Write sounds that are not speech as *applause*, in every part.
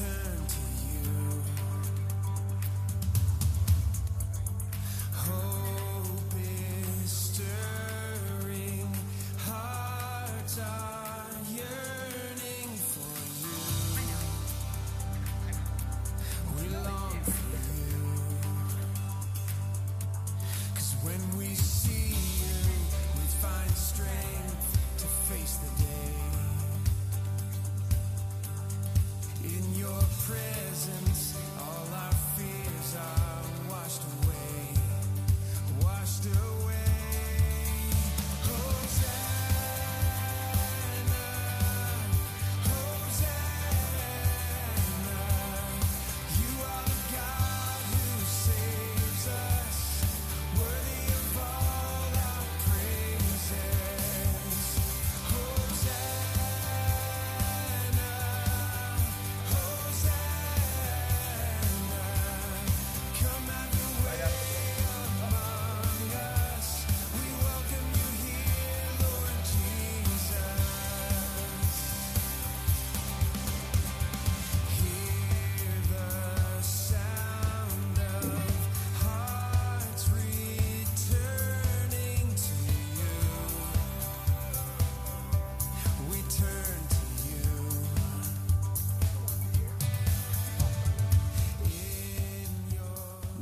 turn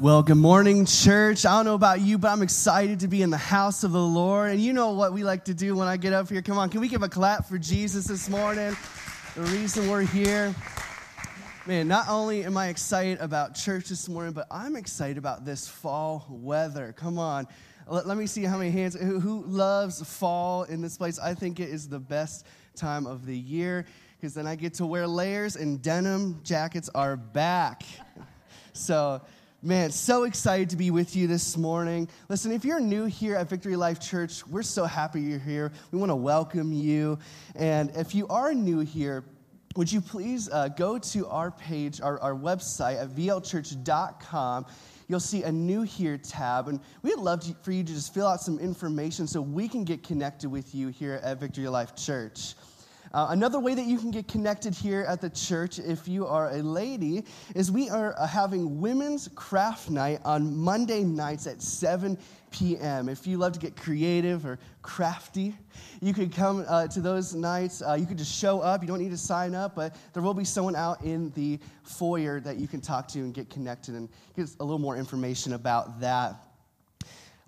Well, good morning, church. I don't know about you, but I'm excited to be in the house of the Lord. And you know what we like to do when I get up here. Come on, can we give a clap for Jesus this morning? The reason we're here. Man, not only am I excited about church this morning, but I'm excited about this fall weather. Come on. Let, let me see how many hands. Who, who loves fall in this place? I think it is the best time of the year because then I get to wear layers and denim jackets are back. *laughs* So, man, so excited to be with you this morning. Listen, if you're new here at Victory Life Church, we're so happy you're here. We want to welcome you. And if you are new here, would you please uh, go to our page, our, our website at vlchurch.com? You'll see a new here tab, and we'd love to, for you to just fill out some information so we can get connected with you here at Victory Life Church. Uh, another way that you can get connected here at the church, if you are a lady, is we are uh, having Women's Craft Night on Monday nights at 7 p.m. If you love to get creative or crafty, you could come uh, to those nights. Uh, you could just show up. You don't need to sign up, but there will be someone out in the foyer that you can talk to and get connected and get a little more information about that.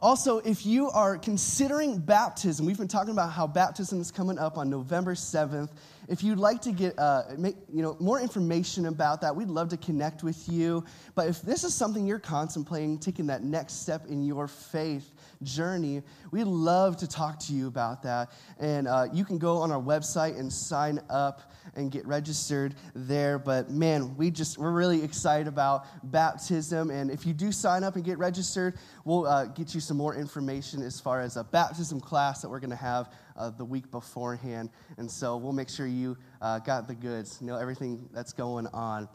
Also, if you are considering baptism, we've been talking about how baptism is coming up on November 7th. If you'd like to get uh, make, you know, more information about that, we'd love to connect with you. But if this is something you're contemplating, taking that next step in your faith journey, we'd love to talk to you about that. And uh, you can go on our website and sign up and get registered there. But man, we just we're really excited about baptism. And if you do sign up and get registered, we'll uh, get you some more information as far as a baptism class that we're going to have uh, the week beforehand. And so we'll make sure you uh, got the goods, know everything that's going on.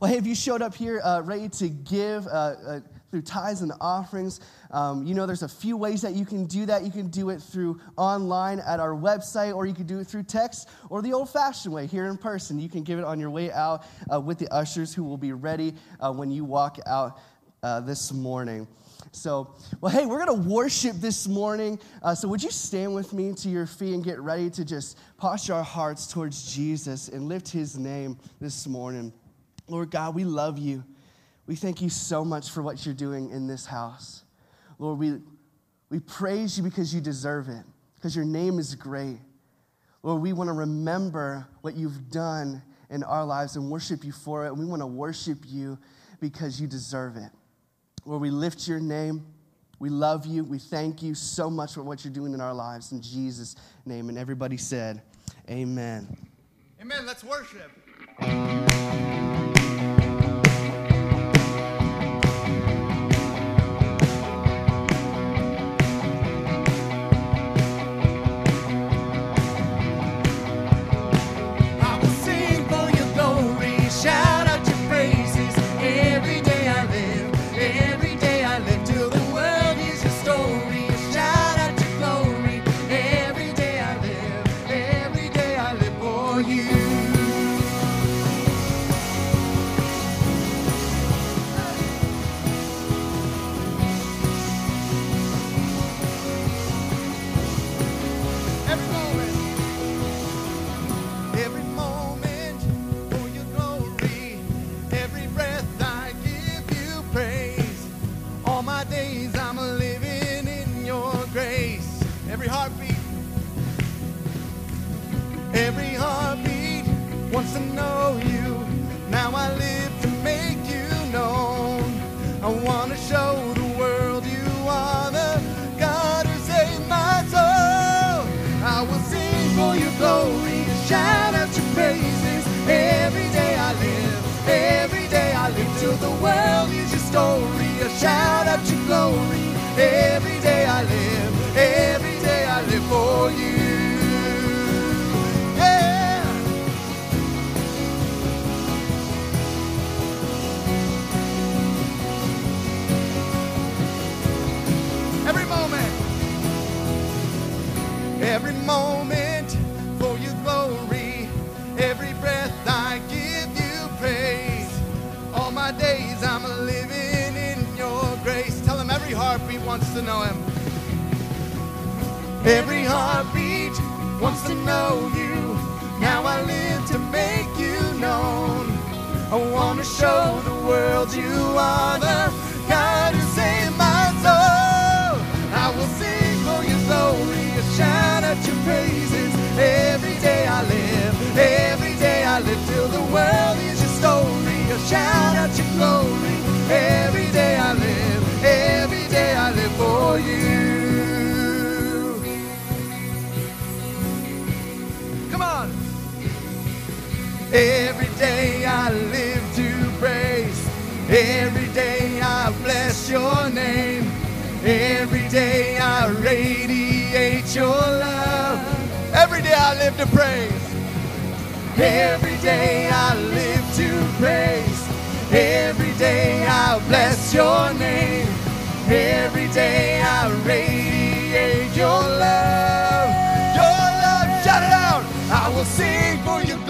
Well, hey, if you showed up here uh, ready to give uh, uh, through tithes and offerings, um, you know there's a few ways that you can do that. You can do it through online at our website, or you can do it through text, or the old fashioned way here in person. You can give it on your way out uh, with the ushers who will be ready uh, when you walk out uh, this morning. So, well, hey, we're going to worship this morning. Uh, so, would you stand with me to your feet and get ready to just posture our hearts towards Jesus and lift his name this morning? Lord God, we love you. We thank you so much for what you're doing in this house. Lord, we, we praise you because you deserve it, because your name is great. Lord, we want to remember what you've done in our lives and worship you for it. And we want to worship you because you deserve it. Lord, we lift your name. We love you. We thank you so much for what you're doing in our lives. In Jesus' name. And everybody said, Amen. Amen. Let's worship. Know him. Every heartbeat wants to know you. Now I live to make you known. I want to show the world you are the Every day I live to praise. Every day I bless your name. Every day I radiate your love. Every day I live to praise. Every day I live to praise. Every day I bless your name. Every day I radiate your love. Your love, shout it out. I will sing for and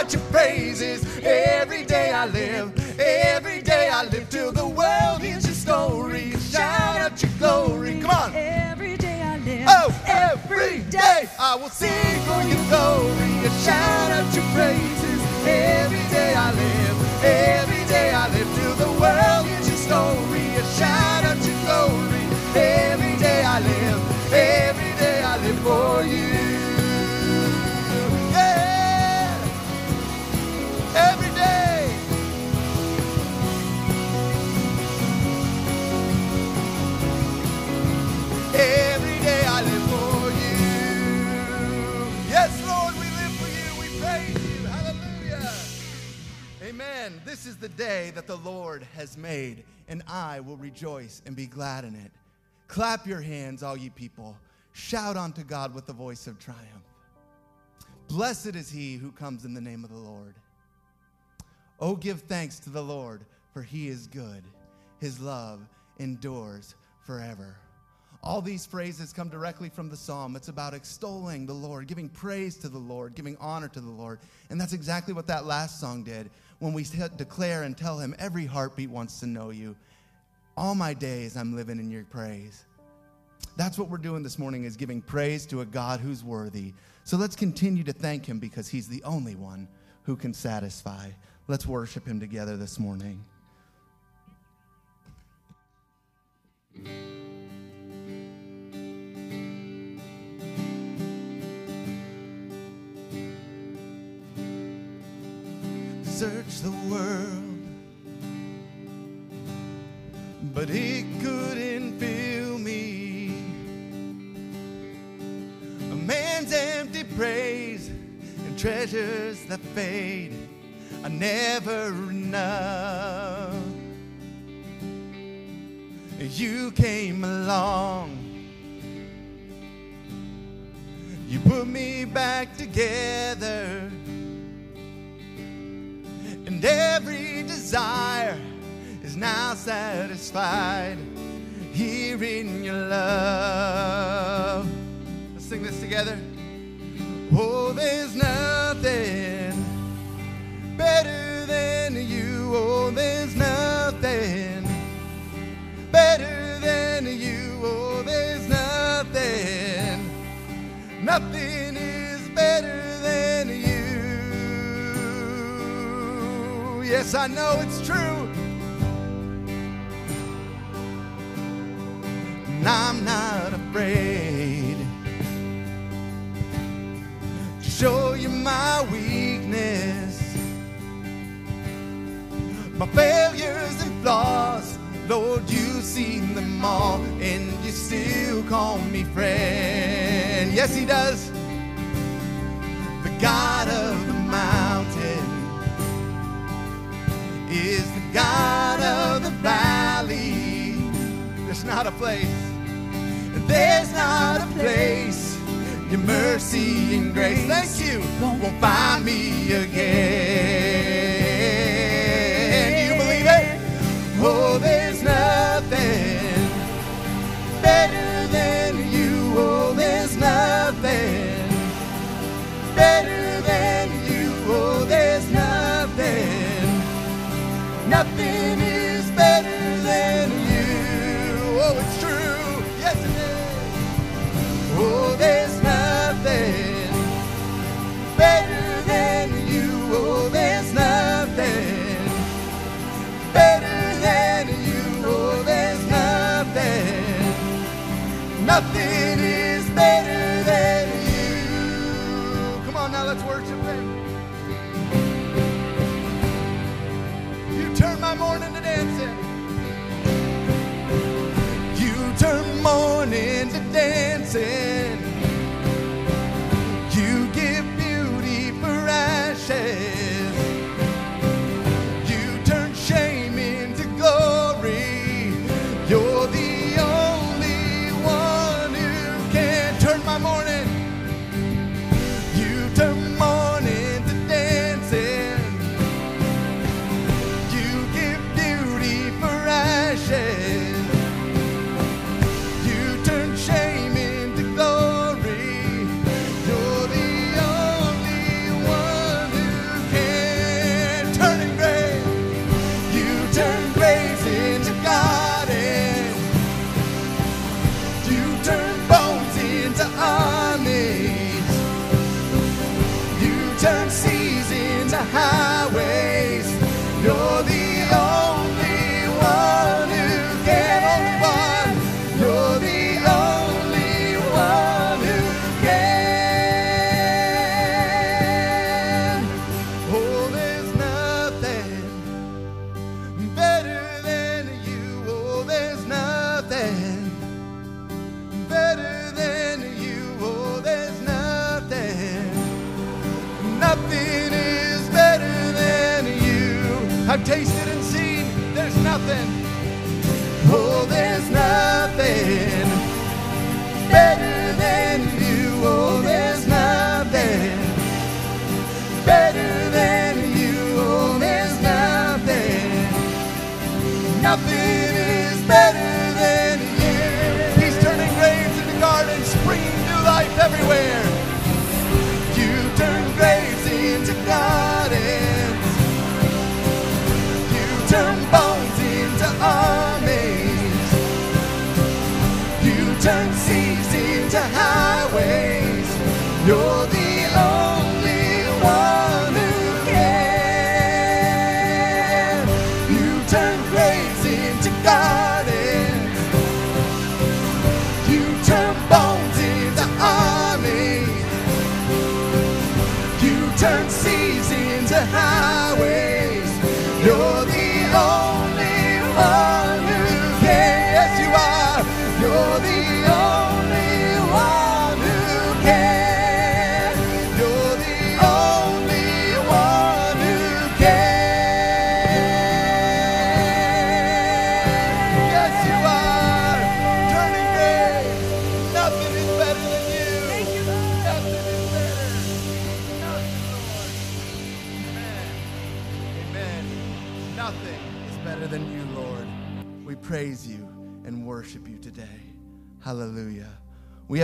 shout out your praises. Every day I live, every day I live till the world hears your story. Shout out your glory. Come on. Every day I live. Oh, every day I will sing for your glory and shout out your praises. Every day I live, every day I live till the world hears your story and shout out your glory. Every day I live, every day I live for you. This is the day that the Lord has made, and I will rejoice and be glad in it. Clap your hands, all ye people. Shout unto God with the voice of triumph. Blessed is he who comes in the name of the Lord. Oh, give thanks to the Lord, for he is good. His love endures forever. All these phrases come directly from the psalm. It's about extolling the Lord, giving praise to the Lord, giving honor to the Lord. And that's exactly what that last song did when we declare and tell him, Every heartbeat wants to know you. All my days I'm living in your praise. That's what we're doing this morning is giving praise to a God who's worthy. So let's continue to thank him because he's the only one who can satisfy. Let's worship him together this morning. Search the world, but he couldn't fill me. A man's empty praise and treasures that fade are never enough. You came along. You put me back together. Desire is now satisfied here in your love. Let's sing this together. because I know it's true. And I'm not afraid to show you my weakness, my failures and flaws. Lord, you've seen them all, and you still call me friend. Yes, He does. The God of the is the God of the valley. There's not a place, there's not a place. Your mercy and grace, thank you, won't find me again. You believe it? Oh, there's nothing. Nothing is better than you. Come on now, let's worship Him. You turn my morning to dancing. You turn morning to dancing.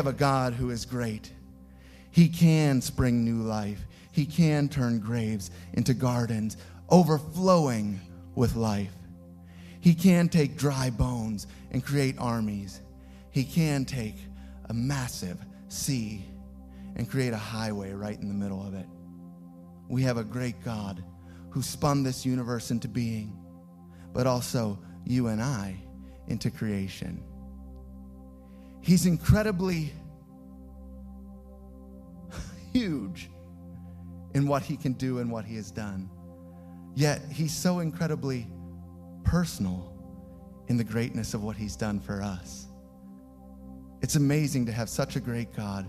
have a God who is great. He can spring new life, He can turn graves into gardens overflowing with life. He can take dry bones and create armies. He can take a massive sea and create a highway right in the middle of it. We have a great God who spun this universe into being, but also you and I into creation. He's incredibly huge in what he can do and what he has done. Yet he's so incredibly personal in the greatness of what he's done for us. It's amazing to have such a great God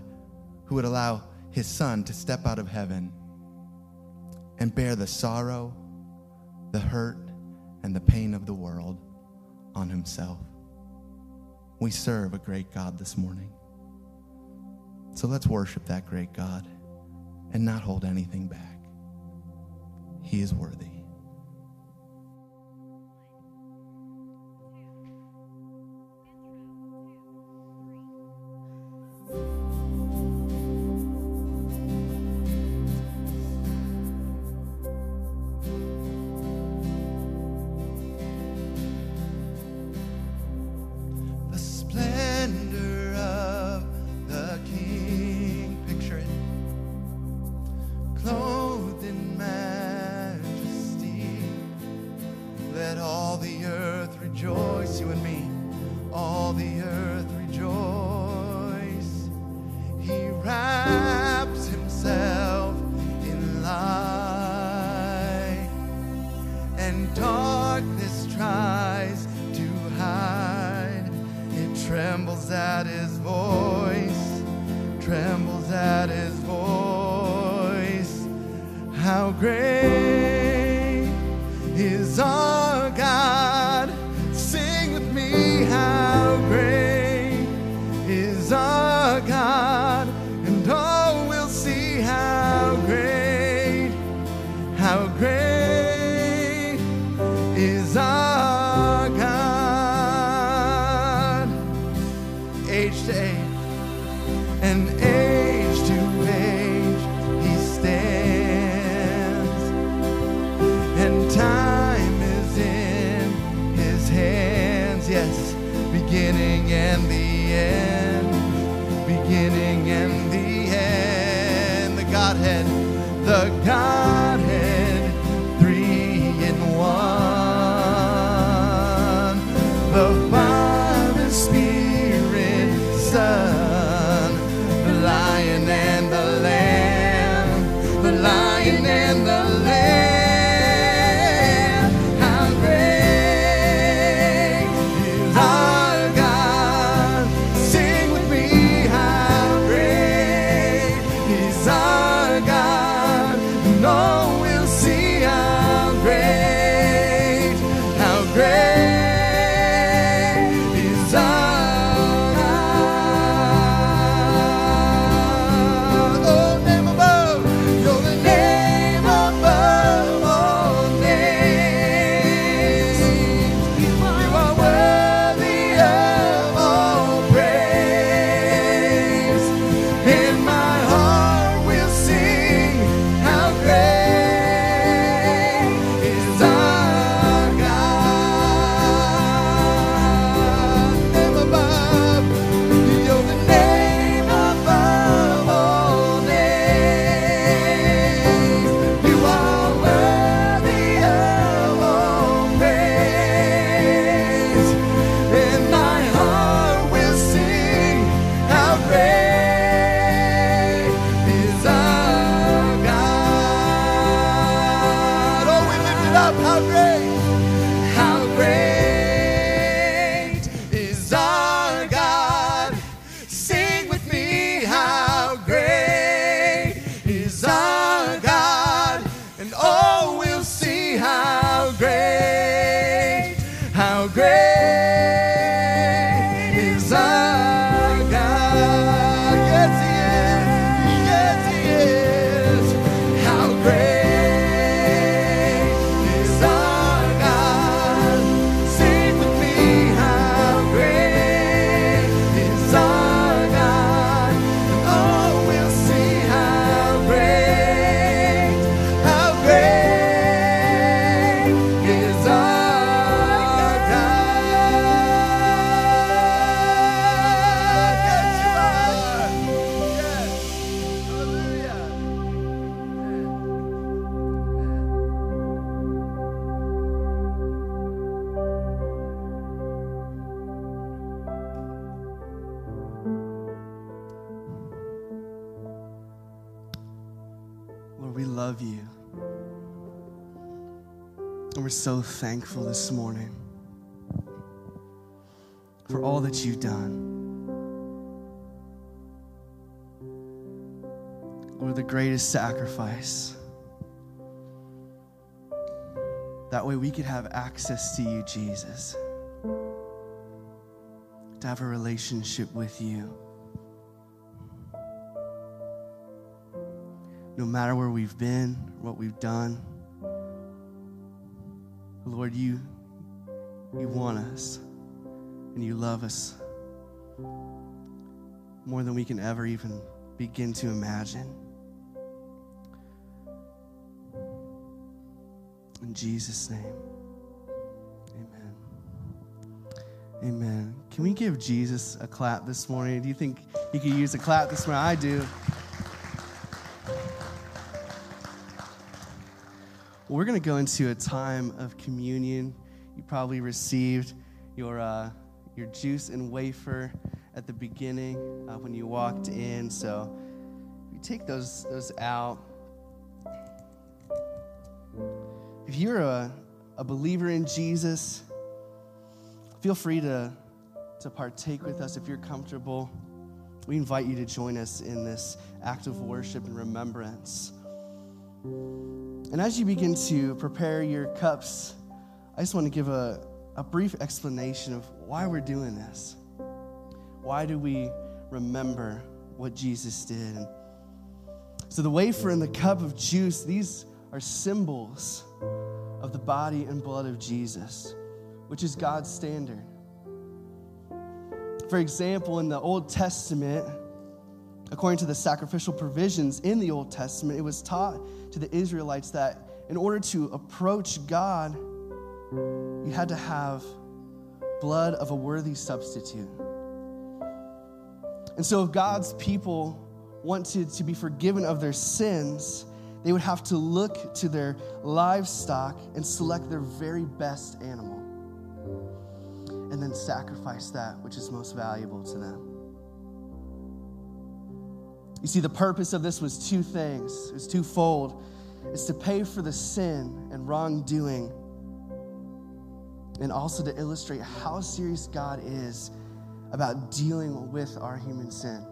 who would allow his son to step out of heaven and bear the sorrow, the hurt, and the pain of the world on himself. We serve a great God this morning. So let's worship that great God and not hold anything back. He is worthy. So thankful this morning for all that you've done. Lord, the greatest sacrifice. That way we could have access to you, Jesus. To have a relationship with you. No matter where we've been, what we've done. Lord, you, you want us and you love us more than we can ever even begin to imagine. In Jesus' name, amen. Amen. Can we give Jesus a clap this morning? Do you think you could use a clap this morning? I do. We're going to go into a time of communion. You probably received your, uh, your juice and wafer at the beginning uh, when you walked in. So you take those, those out. If you're a, a believer in Jesus, feel free to, to partake with us if you're comfortable. We invite you to join us in this act of worship and remembrance. And as you begin to prepare your cups, I just want to give a, a brief explanation of why we're doing this. Why do we remember what Jesus did? So, the wafer and the cup of juice, these are symbols of the body and blood of Jesus, which is God's standard. For example, in the Old Testament, according to the sacrificial provisions in the Old Testament, it was taught to the Israelites that in order to approach God, you had to have blood of a worthy substitute. And so, if God's people wanted to be forgiven of their sins, they would have to look to their livestock and select their very best animal and then sacrifice that which is most valuable to them. You see, the purpose of this was two things. It was twofold. It's to pay for the sin and wrongdoing, and also to illustrate how serious God is about dealing with our human sin.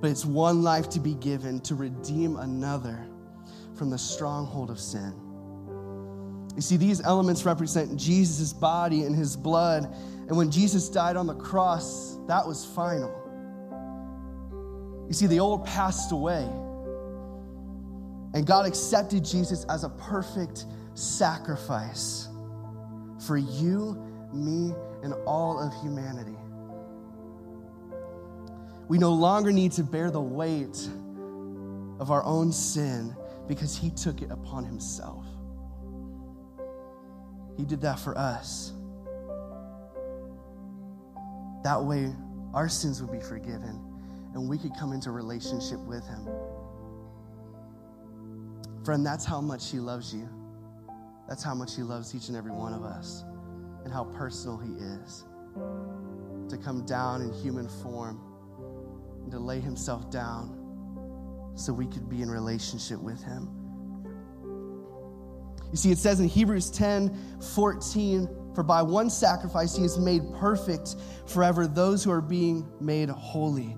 But it's one life to be given to redeem another from the stronghold of sin. You see, these elements represent Jesus' body and his blood. And when Jesus died on the cross, that was final. You see, the old passed away. And God accepted Jesus as a perfect sacrifice for you, me, and all of humanity. We no longer need to bear the weight of our own sin because He took it upon Himself. He did that for us. That way, our sins would be forgiven and we could come into relationship with Him. Friend, that's how much He loves you. That's how much He loves each and every one of us and how personal He is. To come down in human form and to lay Himself down so we could be in relationship with Him. You see, it says in Hebrews 10 14, for by one sacrifice he has made perfect forever those who are being made holy.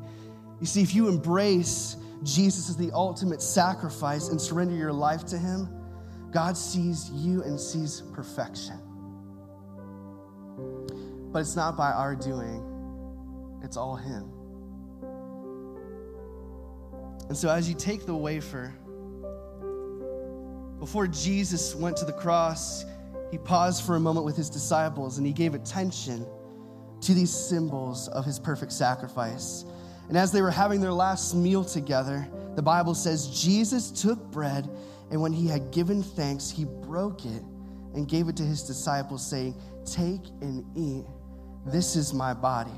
You see, if you embrace Jesus as the ultimate sacrifice and surrender your life to him, God sees you and sees perfection. But it's not by our doing, it's all him. And so as you take the wafer, before Jesus went to the cross, he paused for a moment with his disciples and he gave attention to these symbols of his perfect sacrifice. And as they were having their last meal together, the Bible says Jesus took bread and when he had given thanks, he broke it and gave it to his disciples, saying, Take and eat. This is my body.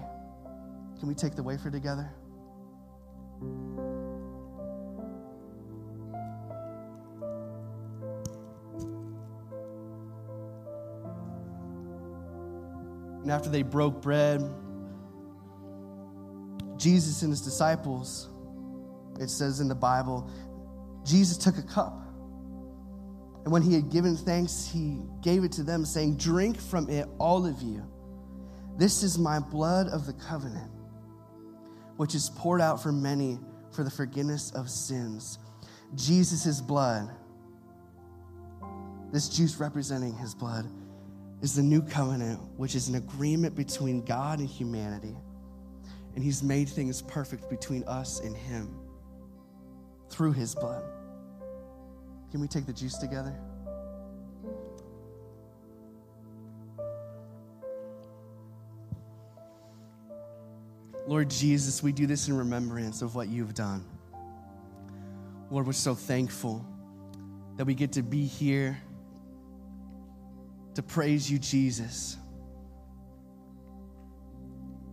Can we take the wafer together? And after they broke bread, Jesus and his disciples, it says in the Bible, Jesus took a cup. And when he had given thanks, he gave it to them, saying, Drink from it, all of you. This is my blood of the covenant, which is poured out for many for the forgiveness of sins. Jesus' blood, this juice representing his blood, is the new covenant, which is an agreement between God and humanity. And he's made things perfect between us and him through his blood. Can we take the juice together? Lord Jesus, we do this in remembrance of what you've done. Lord, we're so thankful that we get to be here to praise you, Jesus.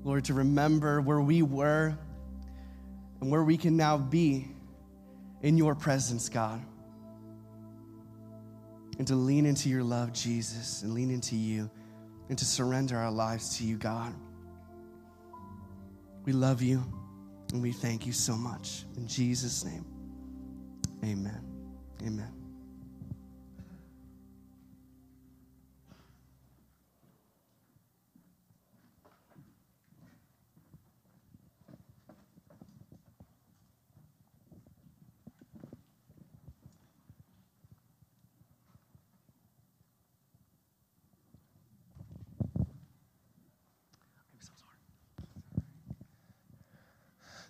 Lord, to remember where we were and where we can now be in your presence, God. And to lean into your love, Jesus, and lean into you, and to surrender our lives to you, God. We love you, and we thank you so much. In Jesus' name, amen. Amen.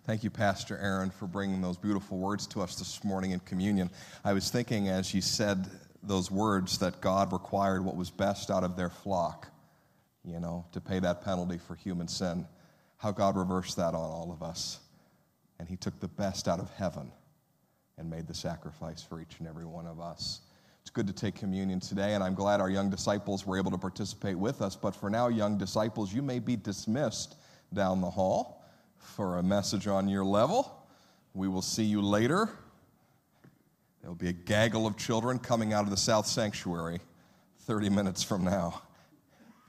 Thank you, Pastor Aaron, for bringing those beautiful words to us this morning in communion. I was thinking as you said those words that God required what was best out of their flock, you know, to pay that penalty for human sin, how God reversed that on all of us. And He took the best out of heaven and made the sacrifice for each and every one of us. It's good to take communion today, and I'm glad our young disciples were able to participate with us. But for now, young disciples, you may be dismissed down the hall for a message on your level. We will see you later. There will be a gaggle of children coming out of the South Sanctuary 30 minutes from now.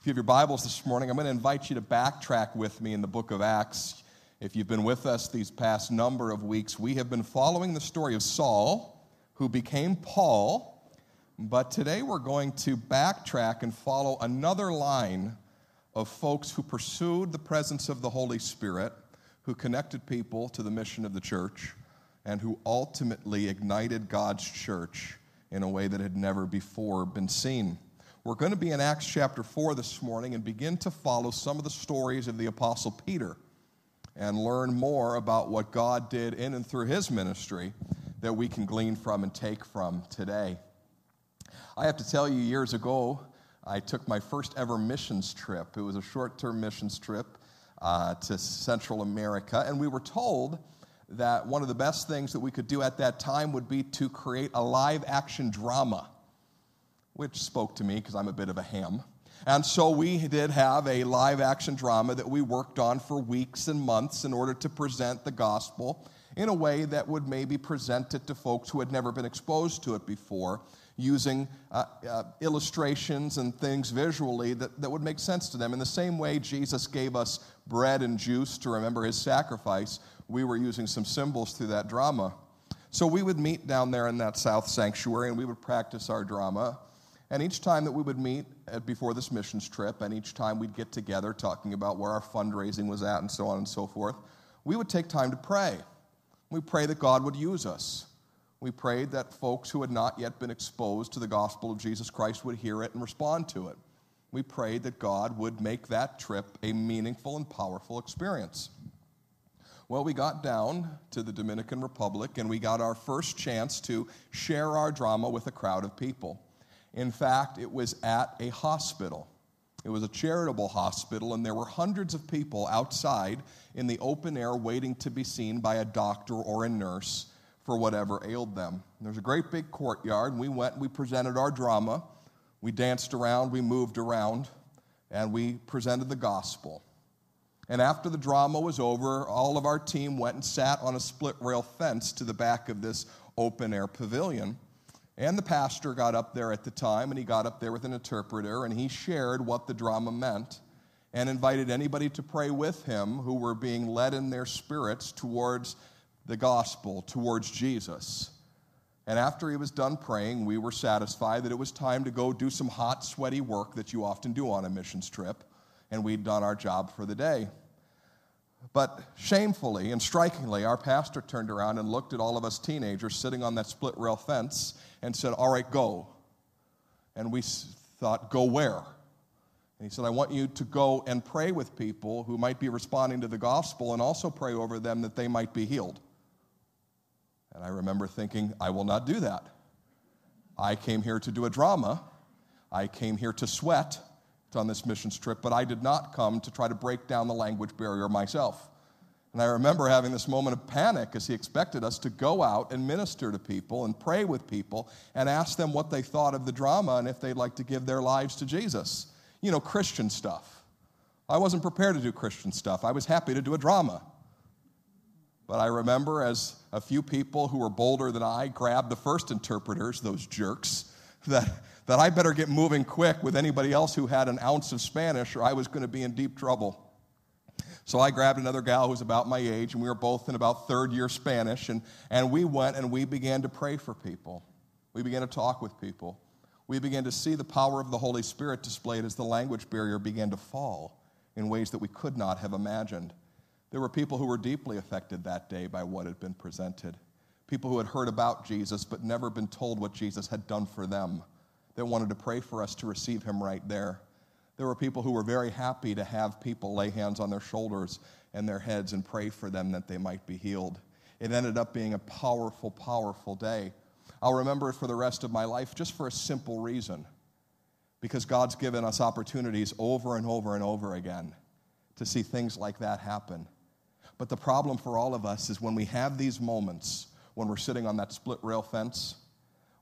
If you have your Bibles this morning, I'm going to invite you to backtrack with me in the book of Acts. If you've been with us these past number of weeks, we have been following the story of Saul, who became Paul. But today we're going to backtrack and follow another line of folks who pursued the presence of the Holy Spirit who connected people to the mission of the church and who ultimately ignited God's church in a way that had never before been seen. We're going to be in Acts chapter 4 this morning and begin to follow some of the stories of the Apostle Peter and learn more about what God did in and through his ministry that we can glean from and take from today. I have to tell you, years ago, I took my first ever missions trip. It was a short term missions trip uh, to Central America. And we were told that one of the best things that we could do at that time would be to create a live action drama, which spoke to me because I'm a bit of a ham. And so we did have a live action drama that we worked on for weeks and months in order to present the gospel in a way that would maybe present it to folks who had never been exposed to it before using uh, uh, illustrations and things visually that, that would make sense to them. In the same way Jesus gave us bread and juice to remember his sacrifice, we were using some symbols through that drama. So we would meet down there in that South Sanctuary and we would practice our drama. And each time that we would meet before this missions trip, and each time we'd get together talking about where our fundraising was at and so on and so forth, we would take time to pray. We pray that God would use us. We prayed that folks who had not yet been exposed to the gospel of Jesus Christ would hear it and respond to it. We prayed that God would make that trip a meaningful and powerful experience. Well, we got down to the Dominican Republic and we got our first chance to share our drama with a crowd of people. In fact, it was at a hospital. It was a charitable hospital, and there were hundreds of people outside in the open air waiting to be seen by a doctor or a nurse for whatever ailed them. There's a great big courtyard, and we went and we presented our drama. We danced around, we moved around, and we presented the gospel. And after the drama was over, all of our team went and sat on a split rail fence to the back of this open air pavilion. And the pastor got up there at the time, and he got up there with an interpreter, and he shared what the drama meant and invited anybody to pray with him who were being led in their spirits towards the gospel towards Jesus. And after he was done praying, we were satisfied that it was time to go do some hot, sweaty work that you often do on a missions trip, and we'd done our job for the day. But shamefully and strikingly, our pastor turned around and looked at all of us teenagers sitting on that split rail fence and said, All right, go. And we thought, Go where? And he said, I want you to go and pray with people who might be responding to the gospel and also pray over them that they might be healed. And I remember thinking, I will not do that. I came here to do a drama. I came here to sweat on this missions trip, but I did not come to try to break down the language barrier myself. And I remember having this moment of panic as he expected us to go out and minister to people and pray with people and ask them what they thought of the drama and if they'd like to give their lives to Jesus. You know, Christian stuff. I wasn't prepared to do Christian stuff. I was happy to do a drama. But I remember as a few people who were bolder than I grabbed the first interpreters, those jerks, *laughs* that, that I better get moving quick with anybody else who had an ounce of Spanish or I was going to be in deep trouble. So I grabbed another gal who was about my age, and we were both in about third year Spanish, and, and we went and we began to pray for people. We began to talk with people. We began to see the power of the Holy Spirit displayed as the language barrier began to fall in ways that we could not have imagined. There were people who were deeply affected that day by what had been presented. People who had heard about Jesus but never been told what Jesus had done for them, that wanted to pray for us to receive him right there. There were people who were very happy to have people lay hands on their shoulders and their heads and pray for them that they might be healed. It ended up being a powerful, powerful day. I'll remember it for the rest of my life just for a simple reason because God's given us opportunities over and over and over again to see things like that happen. But the problem for all of us is when we have these moments when we're sitting on that split rail fence,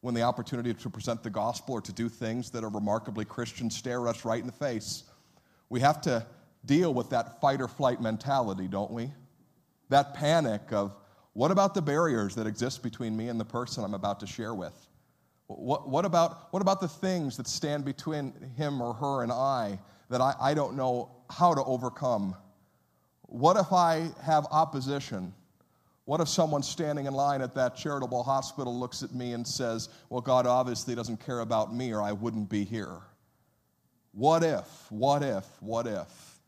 when the opportunity to present the gospel or to do things that are remarkably Christian stare us right in the face, we have to deal with that fight or flight mentality, don't we? That panic of what about the barriers that exist between me and the person I'm about to share with? What, what, about, what about the things that stand between him or her and I that I, I don't know how to overcome? What if I have opposition? What if someone standing in line at that charitable hospital looks at me and says, Well, God obviously doesn't care about me or I wouldn't be here? What if? What if? What if?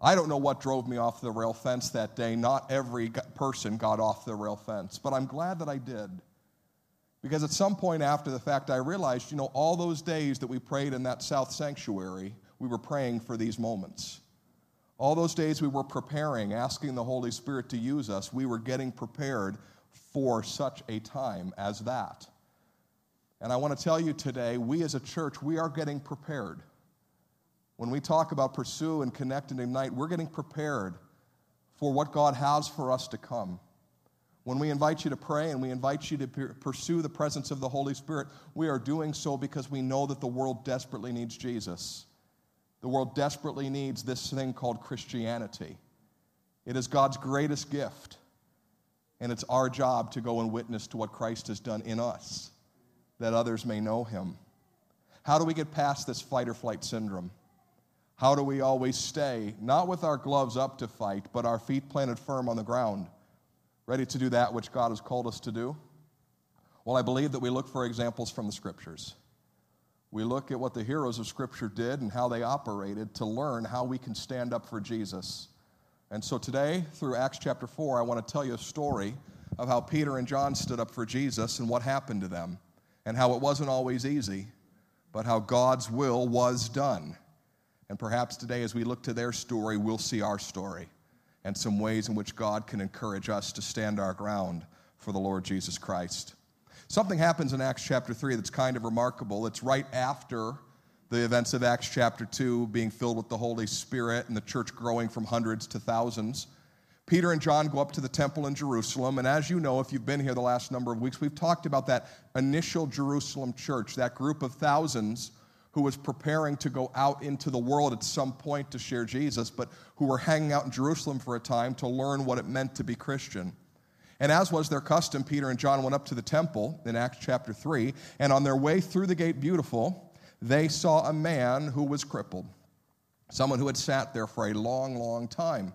I don't know what drove me off the rail fence that day. Not every person got off the rail fence, but I'm glad that I did. Because at some point after the fact, I realized, you know, all those days that we prayed in that South Sanctuary, we were praying for these moments. All those days we were preparing, asking the Holy Spirit to use us, we were getting prepared for such a time as that. And I want to tell you today, we as a church, we are getting prepared. When we talk about pursue and connect and ignite, we're getting prepared for what God has for us to come. When we invite you to pray and we invite you to pursue the presence of the Holy Spirit, we are doing so because we know that the world desperately needs Jesus. The world desperately needs this thing called Christianity. It is God's greatest gift, and it's our job to go and witness to what Christ has done in us, that others may know him. How do we get past this fight or flight syndrome? How do we always stay, not with our gloves up to fight, but our feet planted firm on the ground, ready to do that which God has called us to do? Well, I believe that we look for examples from the scriptures. We look at what the heroes of Scripture did and how they operated to learn how we can stand up for Jesus. And so today, through Acts chapter 4, I want to tell you a story of how Peter and John stood up for Jesus and what happened to them, and how it wasn't always easy, but how God's will was done. And perhaps today, as we look to their story, we'll see our story and some ways in which God can encourage us to stand our ground for the Lord Jesus Christ. Something happens in Acts chapter 3 that's kind of remarkable. It's right after the events of Acts chapter 2 being filled with the Holy Spirit and the church growing from hundreds to thousands. Peter and John go up to the temple in Jerusalem. And as you know, if you've been here the last number of weeks, we've talked about that initial Jerusalem church, that group of thousands who was preparing to go out into the world at some point to share Jesus, but who were hanging out in Jerusalem for a time to learn what it meant to be Christian. And as was their custom, Peter and John went up to the temple in Acts chapter 3, and on their way through the gate beautiful, they saw a man who was crippled, someone who had sat there for a long, long time.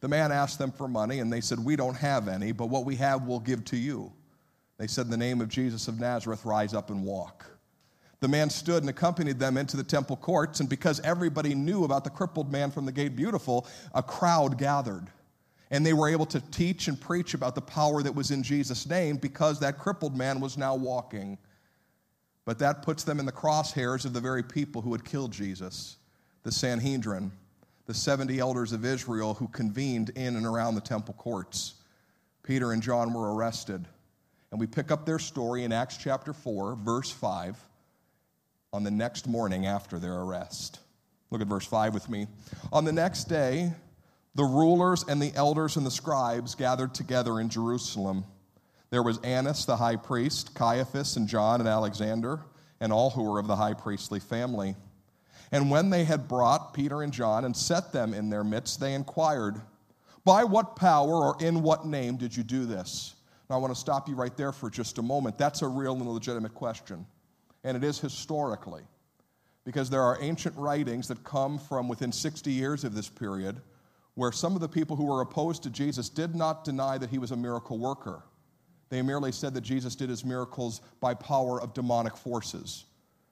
The man asked them for money, and they said, We don't have any, but what we have we'll give to you. They said, In the name of Jesus of Nazareth, rise up and walk. The man stood and accompanied them into the temple courts, and because everybody knew about the crippled man from the gate beautiful, a crowd gathered. And they were able to teach and preach about the power that was in Jesus' name because that crippled man was now walking. But that puts them in the crosshairs of the very people who had killed Jesus the Sanhedrin, the 70 elders of Israel who convened in and around the temple courts. Peter and John were arrested. And we pick up their story in Acts chapter 4, verse 5, on the next morning after their arrest. Look at verse 5 with me. On the next day, the rulers and the elders and the scribes gathered together in Jerusalem. There was Annas the high priest, Caiaphas and John and Alexander, and all who were of the high priestly family. And when they had brought Peter and John and set them in their midst, they inquired, By what power or in what name did you do this? Now, I want to stop you right there for just a moment. That's a real and legitimate question. And it is historically, because there are ancient writings that come from within 60 years of this period where some of the people who were opposed to Jesus did not deny that he was a miracle worker. They merely said that Jesus did his miracles by power of demonic forces.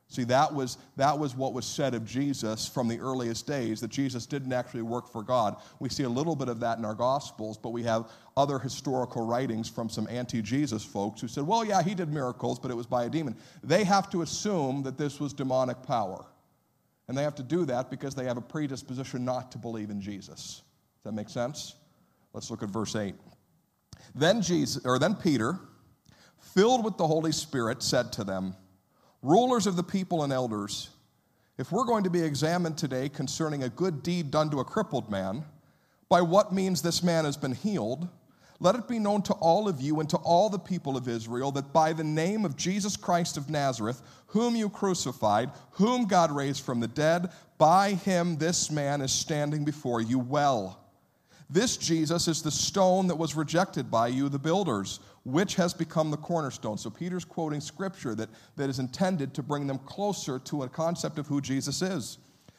See, that was, that was what was said of Jesus from the earliest days, that Jesus didn't actually work for God. We see a little bit of that in our Gospels, but we have other historical writings from some anti Jesus folks who said, well, yeah, he did miracles, but it was by a demon. They have to assume that this was demonic power. And they have to do that because they have a predisposition not to believe in Jesus. That make sense? Let's look at verse 8. Then Jesus or then Peter, filled with the Holy Spirit, said to them, Rulers of the people and elders, if we're going to be examined today concerning a good deed done to a crippled man, by what means this man has been healed, let it be known to all of you and to all the people of Israel that by the name of Jesus Christ of Nazareth, whom you crucified, whom God raised from the dead, by him this man is standing before you well. This Jesus is the stone that was rejected by you, the builders, which has become the cornerstone. So Peter's quoting scripture that, that is intended to bring them closer to a concept of who Jesus is.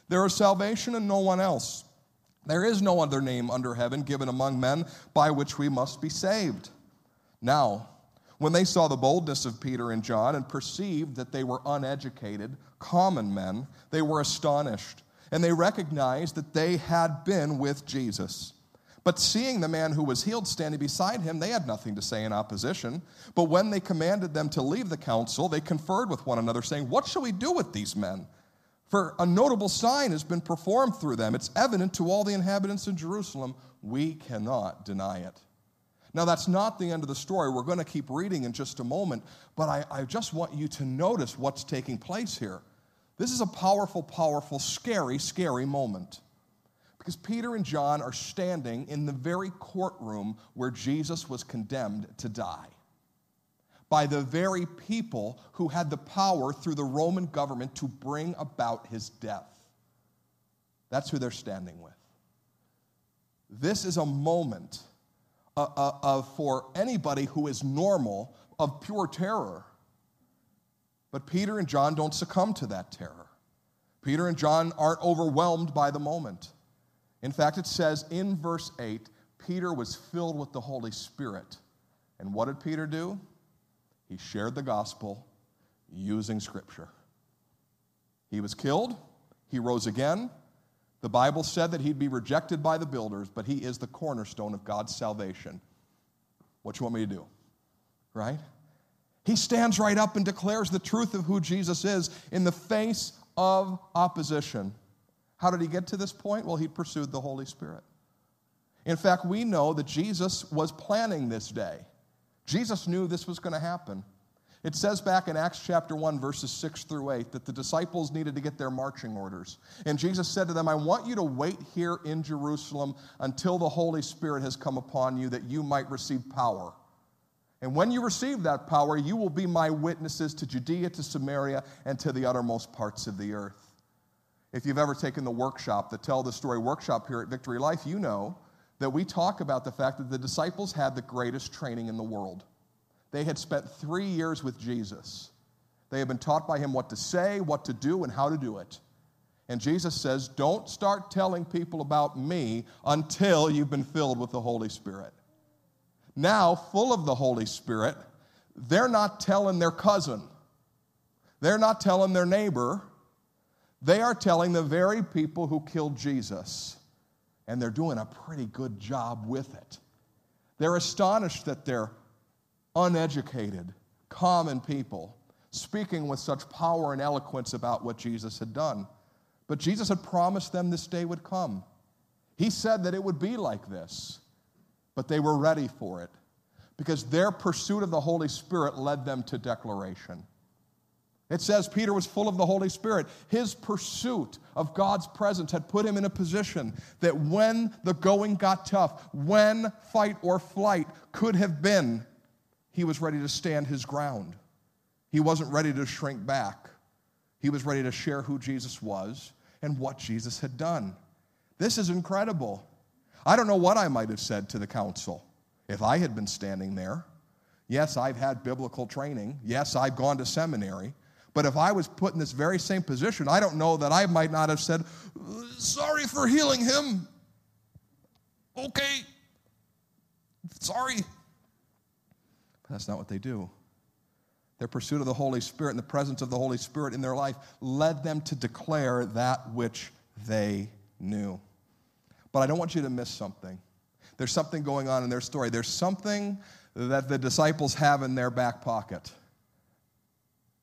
There is salvation in no one else. There is no other name under heaven given among men by which we must be saved. Now, when they saw the boldness of Peter and John and perceived that they were uneducated, common men, they were astonished, and they recognized that they had been with Jesus. But seeing the man who was healed standing beside him, they had nothing to say in opposition. But when they commanded them to leave the council, they conferred with one another, saying, What shall we do with these men? For a notable sign has been performed through them. It's evident to all the inhabitants in Jerusalem. We cannot deny it. Now, that's not the end of the story. We're going to keep reading in just a moment, but I, I just want you to notice what's taking place here. This is a powerful, powerful, scary, scary moment. Because Peter and John are standing in the very courtroom where Jesus was condemned to die. By the very people who had the power through the Roman government to bring about his death. That's who they're standing with. This is a moment uh, uh, of, for anybody who is normal, of pure terror. But Peter and John don't succumb to that terror. Peter and John aren't overwhelmed by the moment. In fact, it says in verse 8 Peter was filled with the Holy Spirit. And what did Peter do? He shared the gospel using Scripture. He was killed, he rose again. The Bible said that he'd be rejected by the builders, but he is the cornerstone of God's salvation. What you want me to do? Right? He stands right up and declares the truth of who Jesus is in the face of opposition. How did he get to this point? Well, he pursued the Holy Spirit. In fact, we know that Jesus was planning this day. Jesus knew this was going to happen. It says back in Acts chapter 1, verses 6 through 8, that the disciples needed to get their marching orders. And Jesus said to them, I want you to wait here in Jerusalem until the Holy Spirit has come upon you, that you might receive power. And when you receive that power, you will be my witnesses to Judea, to Samaria, and to the uttermost parts of the earth. If you've ever taken the workshop, the Tell the Story workshop here at Victory Life, you know that we talk about the fact that the disciples had the greatest training in the world. They had spent three years with Jesus. They had been taught by him what to say, what to do, and how to do it. And Jesus says, Don't start telling people about me until you've been filled with the Holy Spirit. Now, full of the Holy Spirit, they're not telling their cousin, they're not telling their neighbor, they are telling the very people who killed Jesus. And they're doing a pretty good job with it. They're astonished that they're uneducated, common people speaking with such power and eloquence about what Jesus had done. But Jesus had promised them this day would come. He said that it would be like this, but they were ready for it because their pursuit of the Holy Spirit led them to declaration. It says Peter was full of the Holy Spirit. His pursuit of God's presence had put him in a position that when the going got tough, when fight or flight could have been, he was ready to stand his ground. He wasn't ready to shrink back. He was ready to share who Jesus was and what Jesus had done. This is incredible. I don't know what I might have said to the council if I had been standing there. Yes, I've had biblical training. Yes, I've gone to seminary. But if I was put in this very same position, I don't know that I might not have said, Sorry for healing him. Okay. Sorry. But that's not what they do. Their pursuit of the Holy Spirit and the presence of the Holy Spirit in their life led them to declare that which they knew. But I don't want you to miss something. There's something going on in their story. There's something that the disciples have in their back pocket.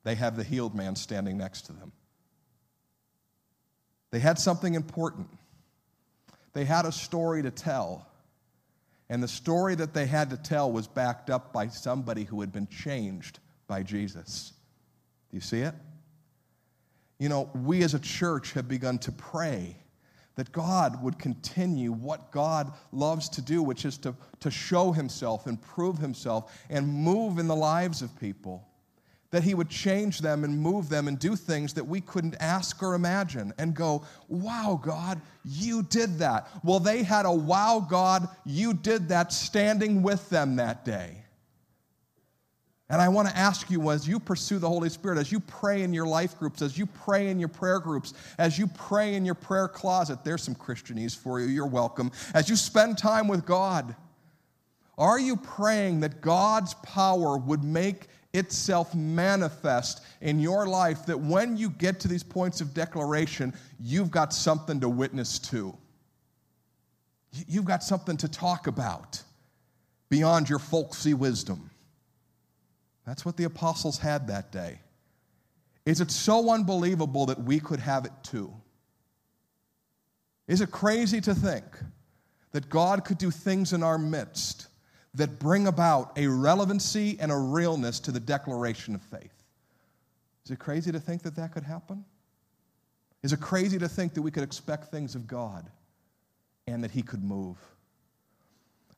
They have the healed man standing next to them. They had something important. They had a story to tell. And the story that they had to tell was backed up by somebody who had been changed by Jesus. Do you see it? You know, we as a church have begun to pray that God would continue what God loves to do, which is to, to show Himself and prove Himself and move in the lives of people. That He would change them and move them and do things that we couldn't ask or imagine and go, wow, God, you did that. Well, they had a wow, God, you did that standing with them that day. And I want to ask you as you pursue the Holy Spirit, as you pray in your life groups, as you pray in your prayer groups, as you pray in your prayer closet, there's some Christianese for you, you're welcome. As you spend time with God, are you praying that God's power would make itself manifest in your life that when you get to these points of declaration, you've got something to witness to? You've got something to talk about beyond your folksy wisdom. That's what the apostles had that day. Is it so unbelievable that we could have it too? Is it crazy to think that God could do things in our midst that bring about a relevancy and a realness to the declaration of faith? Is it crazy to think that that could happen? Is it crazy to think that we could expect things of God and that He could move?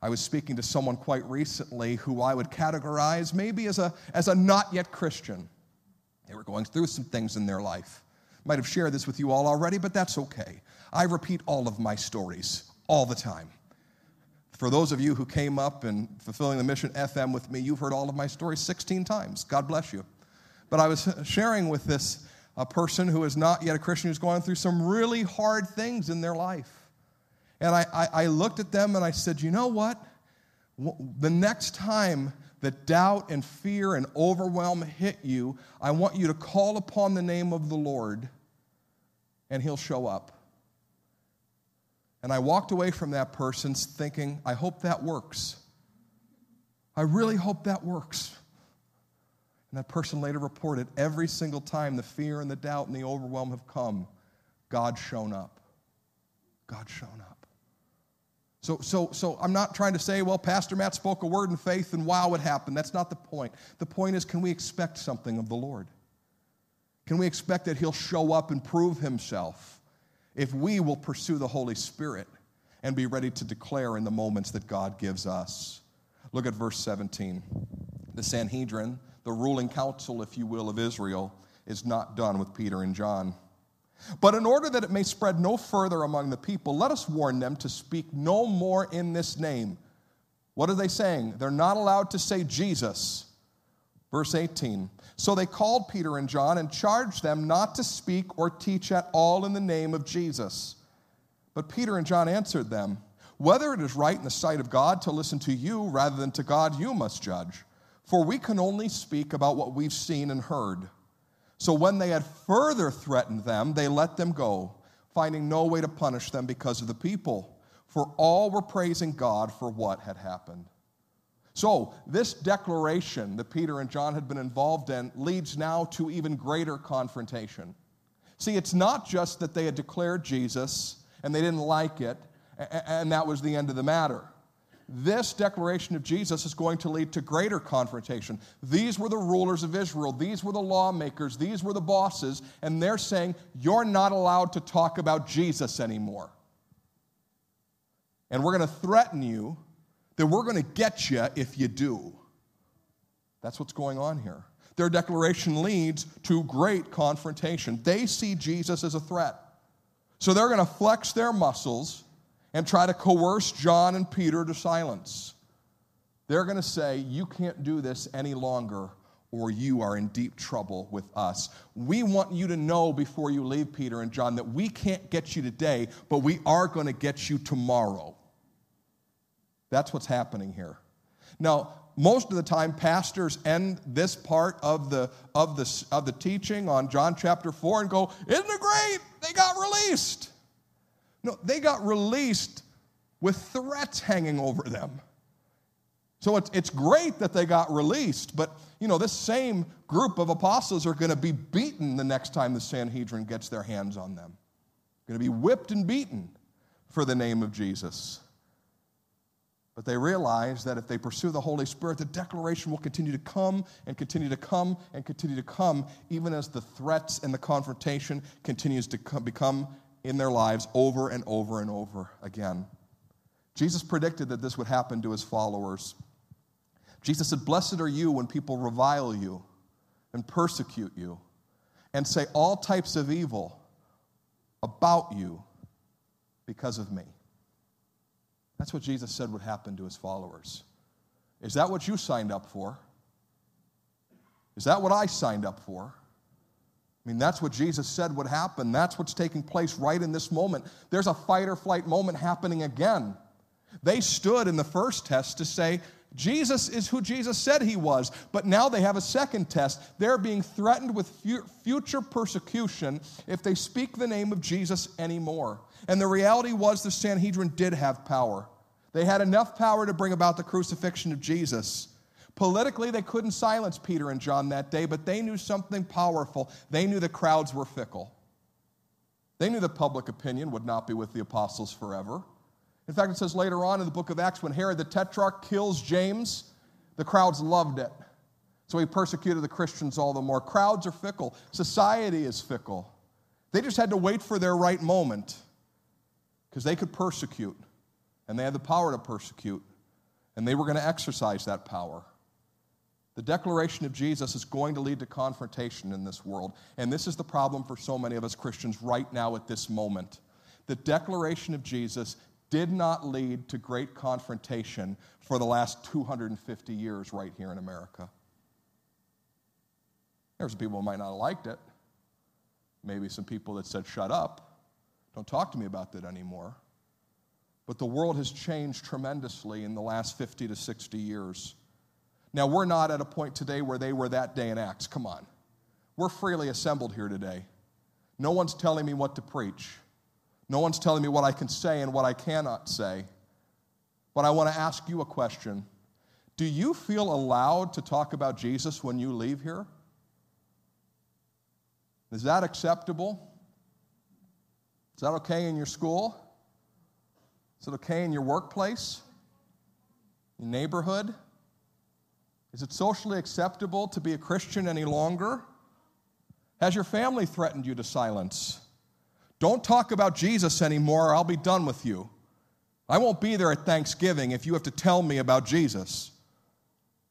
I was speaking to someone quite recently who I would categorize maybe as a, as a not yet Christian. They were going through some things in their life. Might have shared this with you all already, but that's okay. I repeat all of my stories all the time. For those of you who came up and fulfilling the mission FM with me, you've heard all of my stories 16 times. God bless you. But I was sharing with this a person who is not yet a Christian who's going through some really hard things in their life. And I, I, I looked at them and I said, you know what? The next time that doubt and fear and overwhelm hit you, I want you to call upon the name of the Lord and he'll show up. And I walked away from that person thinking, I hope that works. I really hope that works. And that person later reported every single time the fear and the doubt and the overwhelm have come, God's shown up. God's shown up. So, so, so I'm not trying to say, well, Pastor Matt spoke a word in faith and wow, it happened. That's not the point. The point is, can we expect something of the Lord? Can we expect that He'll show up and prove Himself if we will pursue the Holy Spirit and be ready to declare in the moments that God gives us? Look at verse 17. The Sanhedrin, the ruling council, if you will, of Israel, is not done with Peter and John. But in order that it may spread no further among the people, let us warn them to speak no more in this name. What are they saying? They're not allowed to say Jesus. Verse 18. So they called Peter and John and charged them not to speak or teach at all in the name of Jesus. But Peter and John answered them, Whether it is right in the sight of God to listen to you rather than to God, you must judge. For we can only speak about what we've seen and heard. So when they had further threatened them, they let them go, finding no way to punish them because of the people. For all were praising God for what had happened. So, this declaration that Peter and John had been involved in leads now to even greater confrontation. See, it's not just that they had declared Jesus and they didn't like it, and that was the end of the matter. This declaration of Jesus is going to lead to greater confrontation. These were the rulers of Israel, these were the lawmakers, these were the bosses, and they're saying, You're not allowed to talk about Jesus anymore. And we're going to threaten you that we're going to get you if you do. That's what's going on here. Their declaration leads to great confrontation. They see Jesus as a threat. So they're going to flex their muscles and try to coerce John and Peter to silence. They're going to say, You can't do this any longer, or you are in deep trouble with us. We want you to know before you leave, Peter and John, that we can't get you today, but we are going to get you tomorrow. That's what's happening here. Now, most of the time, pastors end this part of the, of, the, of the teaching on John chapter 4 and go, Isn't it great? They got released. No, they got released with threats hanging over them. So it's, it's great that they got released, but you know, this same group of apostles are going to be beaten the next time the Sanhedrin gets their hands on them. Going to be whipped and beaten for the name of Jesus. But they realize that if they pursue the Holy Spirit, the declaration will continue to come and continue to come and continue to come, even as the threats and the confrontation continues to come, become in their lives over and over and over again. Jesus predicted that this would happen to his followers. Jesus said, Blessed are you when people revile you and persecute you and say all types of evil about you because of me. That's what Jesus said would happen to his followers. Is that what you signed up for? Is that what I signed up for? I mean, that's what Jesus said would happen. That's what's taking place right in this moment. There's a fight or flight moment happening again. They stood in the first test to say, Jesus is who Jesus said he was. But now they have a second test. They're being threatened with future persecution if they speak the name of Jesus anymore. And the reality was the Sanhedrin did have power. They had enough power to bring about the crucifixion of Jesus. Politically, they couldn't silence Peter and John that day, but they knew something powerful. They knew the crowds were fickle. They knew the public opinion would not be with the apostles forever. In fact, it says later on in the book of Acts when Herod the Tetrarch kills James, the crowds loved it. So he persecuted the Christians all the more. Crowds are fickle, society is fickle. They just had to wait for their right moment because they could persecute, and they had the power to persecute, and they were going to exercise that power. The declaration of Jesus is going to lead to confrontation in this world. And this is the problem for so many of us Christians right now at this moment. The declaration of Jesus did not lead to great confrontation for the last 250 years right here in America. There's people who might not have liked it. Maybe some people that said, shut up, don't talk to me about that anymore. But the world has changed tremendously in the last 50 to 60 years. Now, we're not at a point today where they were that day in Acts. Come on. We're freely assembled here today. No one's telling me what to preach. No one's telling me what I can say and what I cannot say. But I want to ask you a question Do you feel allowed to talk about Jesus when you leave here? Is that acceptable? Is that okay in your school? Is it okay in your workplace? Your neighborhood? Is it socially acceptable to be a Christian any longer? Has your family threatened you to silence? Don't talk about Jesus anymore, or I'll be done with you. I won't be there at Thanksgiving if you have to tell me about Jesus.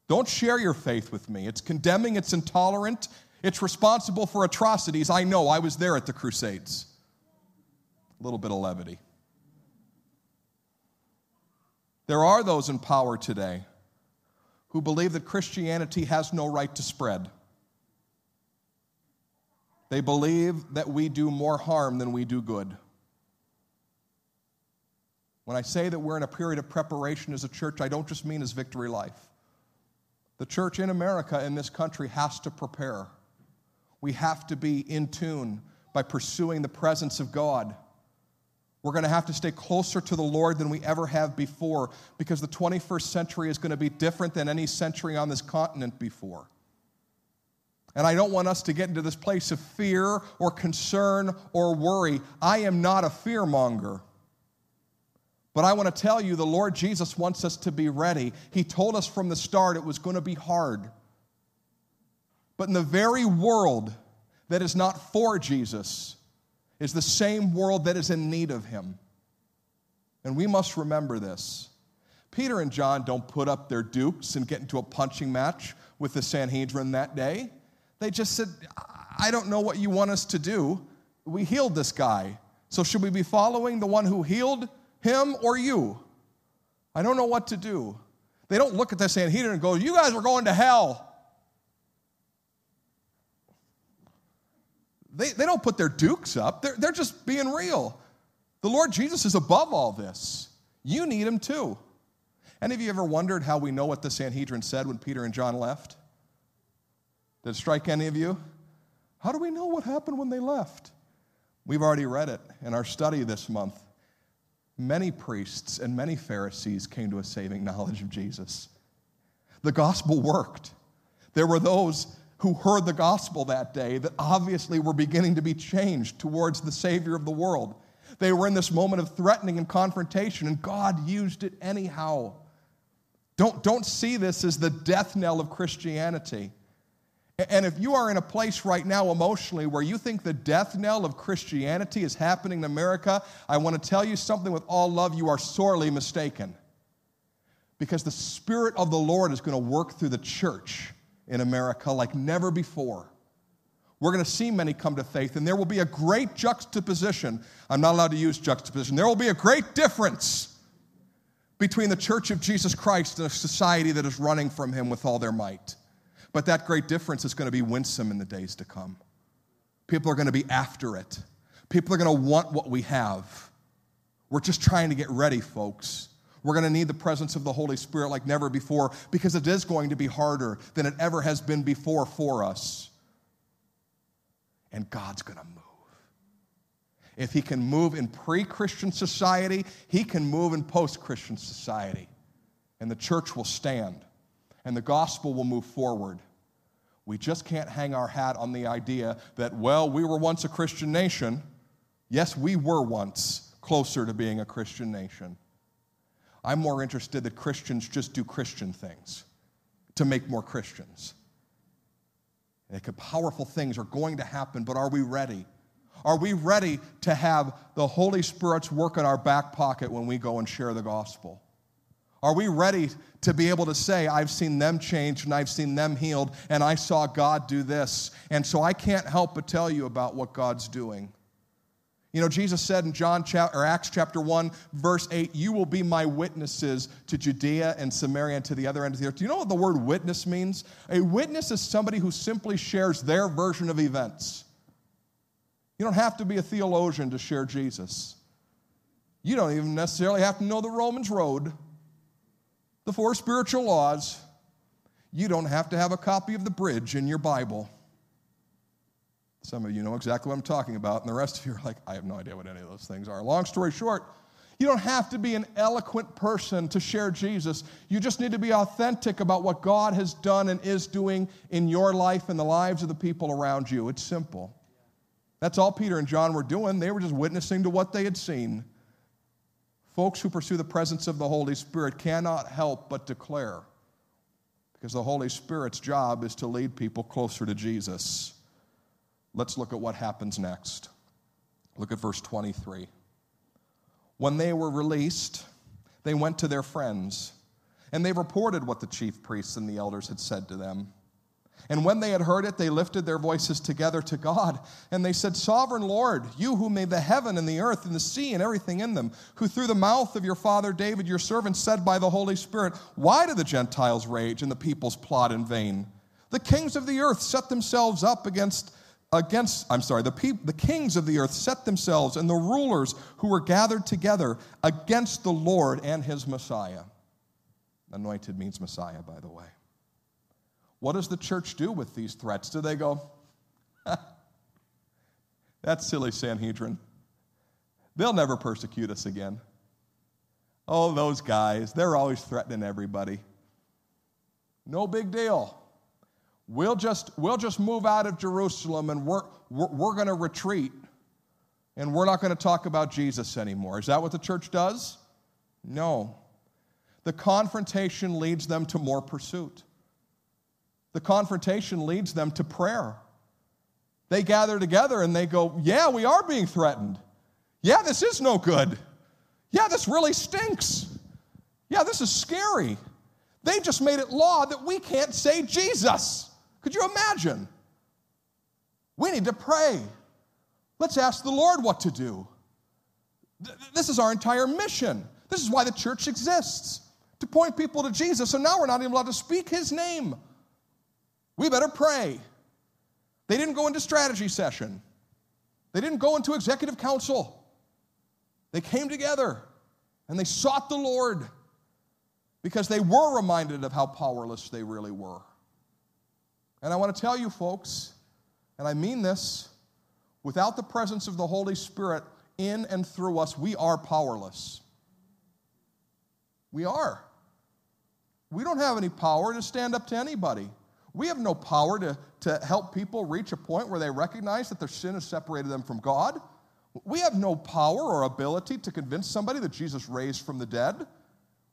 Don't share your faith with me. It's condemning, it's intolerant, it's responsible for atrocities. I know, I was there at the Crusades. A little bit of levity. There are those in power today who believe that Christianity has no right to spread. They believe that we do more harm than we do good. When I say that we're in a period of preparation as a church, I don't just mean as victory life. The church in America, in this country, has to prepare. We have to be in tune by pursuing the presence of God. We're going to have to stay closer to the Lord than we ever have before because the 21st century is going to be different than any century on this continent before. And I don't want us to get into this place of fear or concern or worry. I am not a fear monger. But I want to tell you, the Lord Jesus wants us to be ready. He told us from the start it was going to be hard. But in the very world that is not for Jesus is the same world that is in need of him. And we must remember this. Peter and John don't put up their dukes and get into a punching match with the Sanhedrin that day. They just said, I don't know what you want us to do. We healed this guy. So should we be following the one who healed him or you? I don't know what to do. They don't look at the Sanhedrin and go, You guys are going to hell. They, they don't put their dukes up, they're, they're just being real. The Lord Jesus is above all this. You need him too. Any of you ever wondered how we know what the Sanhedrin said when Peter and John left? Did it strike any of you? How do we know what happened when they left? We've already read it in our study this month. Many priests and many Pharisees came to a saving knowledge of Jesus. The gospel worked. There were those who heard the gospel that day that obviously were beginning to be changed towards the Savior of the world. They were in this moment of threatening and confrontation, and God used it anyhow. Don't, don't see this as the death knell of Christianity. And if you are in a place right now emotionally where you think the death knell of Christianity is happening in America, I want to tell you something with all love you are sorely mistaken. Because the Spirit of the Lord is going to work through the church in America like never before. We're going to see many come to faith, and there will be a great juxtaposition. I'm not allowed to use juxtaposition. There will be a great difference between the church of Jesus Christ and a society that is running from him with all their might. But that great difference is going to be winsome in the days to come. People are going to be after it, people are going to want what we have. We're just trying to get ready, folks. We're going to need the presence of the Holy Spirit like never before because it is going to be harder than it ever has been before for us. And God's going to move. If He can move in pre Christian society, He can move in post Christian society. And the church will stand and the gospel will move forward. We just can't hang our hat on the idea that, well, we were once a Christian nation. Yes, we were once closer to being a Christian nation. I'm more interested that Christians just do Christian things to make more Christians. And powerful things are going to happen, but are we ready? Are we ready to have the Holy Spirit's work in our back pocket when we go and share the gospel? Are we ready to be able to say, I've seen them changed and I've seen them healed and I saw God do this? And so I can't help but tell you about what God's doing. You know, Jesus said in John or Acts chapter 1, verse 8, You will be my witnesses to Judea and Samaria and to the other end of the earth. Do you know what the word witness means? A witness is somebody who simply shares their version of events. You don't have to be a theologian to share Jesus. You don't even necessarily have to know the Romans road, the four spiritual laws. You don't have to have a copy of the bridge in your Bible. Some of you know exactly what I'm talking about, and the rest of you are like, I have no idea what any of those things are. Long story short, you don't have to be an eloquent person to share Jesus. You just need to be authentic about what God has done and is doing in your life and the lives of the people around you. It's simple. That's all Peter and John were doing. They were just witnessing to what they had seen. Folks who pursue the presence of the Holy Spirit cannot help but declare, because the Holy Spirit's job is to lead people closer to Jesus. Let's look at what happens next. Look at verse 23. When they were released, they went to their friends, and they reported what the chief priests and the elders had said to them. And when they had heard it, they lifted their voices together to God, and they said, Sovereign Lord, you who made the heaven and the earth and the sea and everything in them, who through the mouth of your father David, your servant, said by the Holy Spirit, Why do the Gentiles rage and the peoples plot in vain? The kings of the earth set themselves up against against, I'm sorry, the, peop, the kings of the earth set themselves and the rulers who were gathered together against the Lord and his Messiah. Anointed means Messiah, by the way. What does the church do with these threats? Do they go, *laughs* that's silly Sanhedrin. They'll never persecute us again. Oh, those guys, they're always threatening everybody. No big deal. We'll just, we'll just move out of Jerusalem and we're, we're, we're going to retreat and we're not going to talk about Jesus anymore. Is that what the church does? No. The confrontation leads them to more pursuit. The confrontation leads them to prayer. They gather together and they go, Yeah, we are being threatened. Yeah, this is no good. Yeah, this really stinks. Yeah, this is scary. They just made it law that we can't say Jesus. Could you imagine? We need to pray. Let's ask the Lord what to do. This is our entire mission. This is why the church exists to point people to Jesus. So now we're not even allowed to speak his name. We better pray. They didn't go into strategy session, they didn't go into executive council. They came together and they sought the Lord because they were reminded of how powerless they really were. And I want to tell you, folks, and I mean this without the presence of the Holy Spirit in and through us, we are powerless. We are. We don't have any power to stand up to anybody. We have no power to, to help people reach a point where they recognize that their sin has separated them from God. We have no power or ability to convince somebody that Jesus raised from the dead.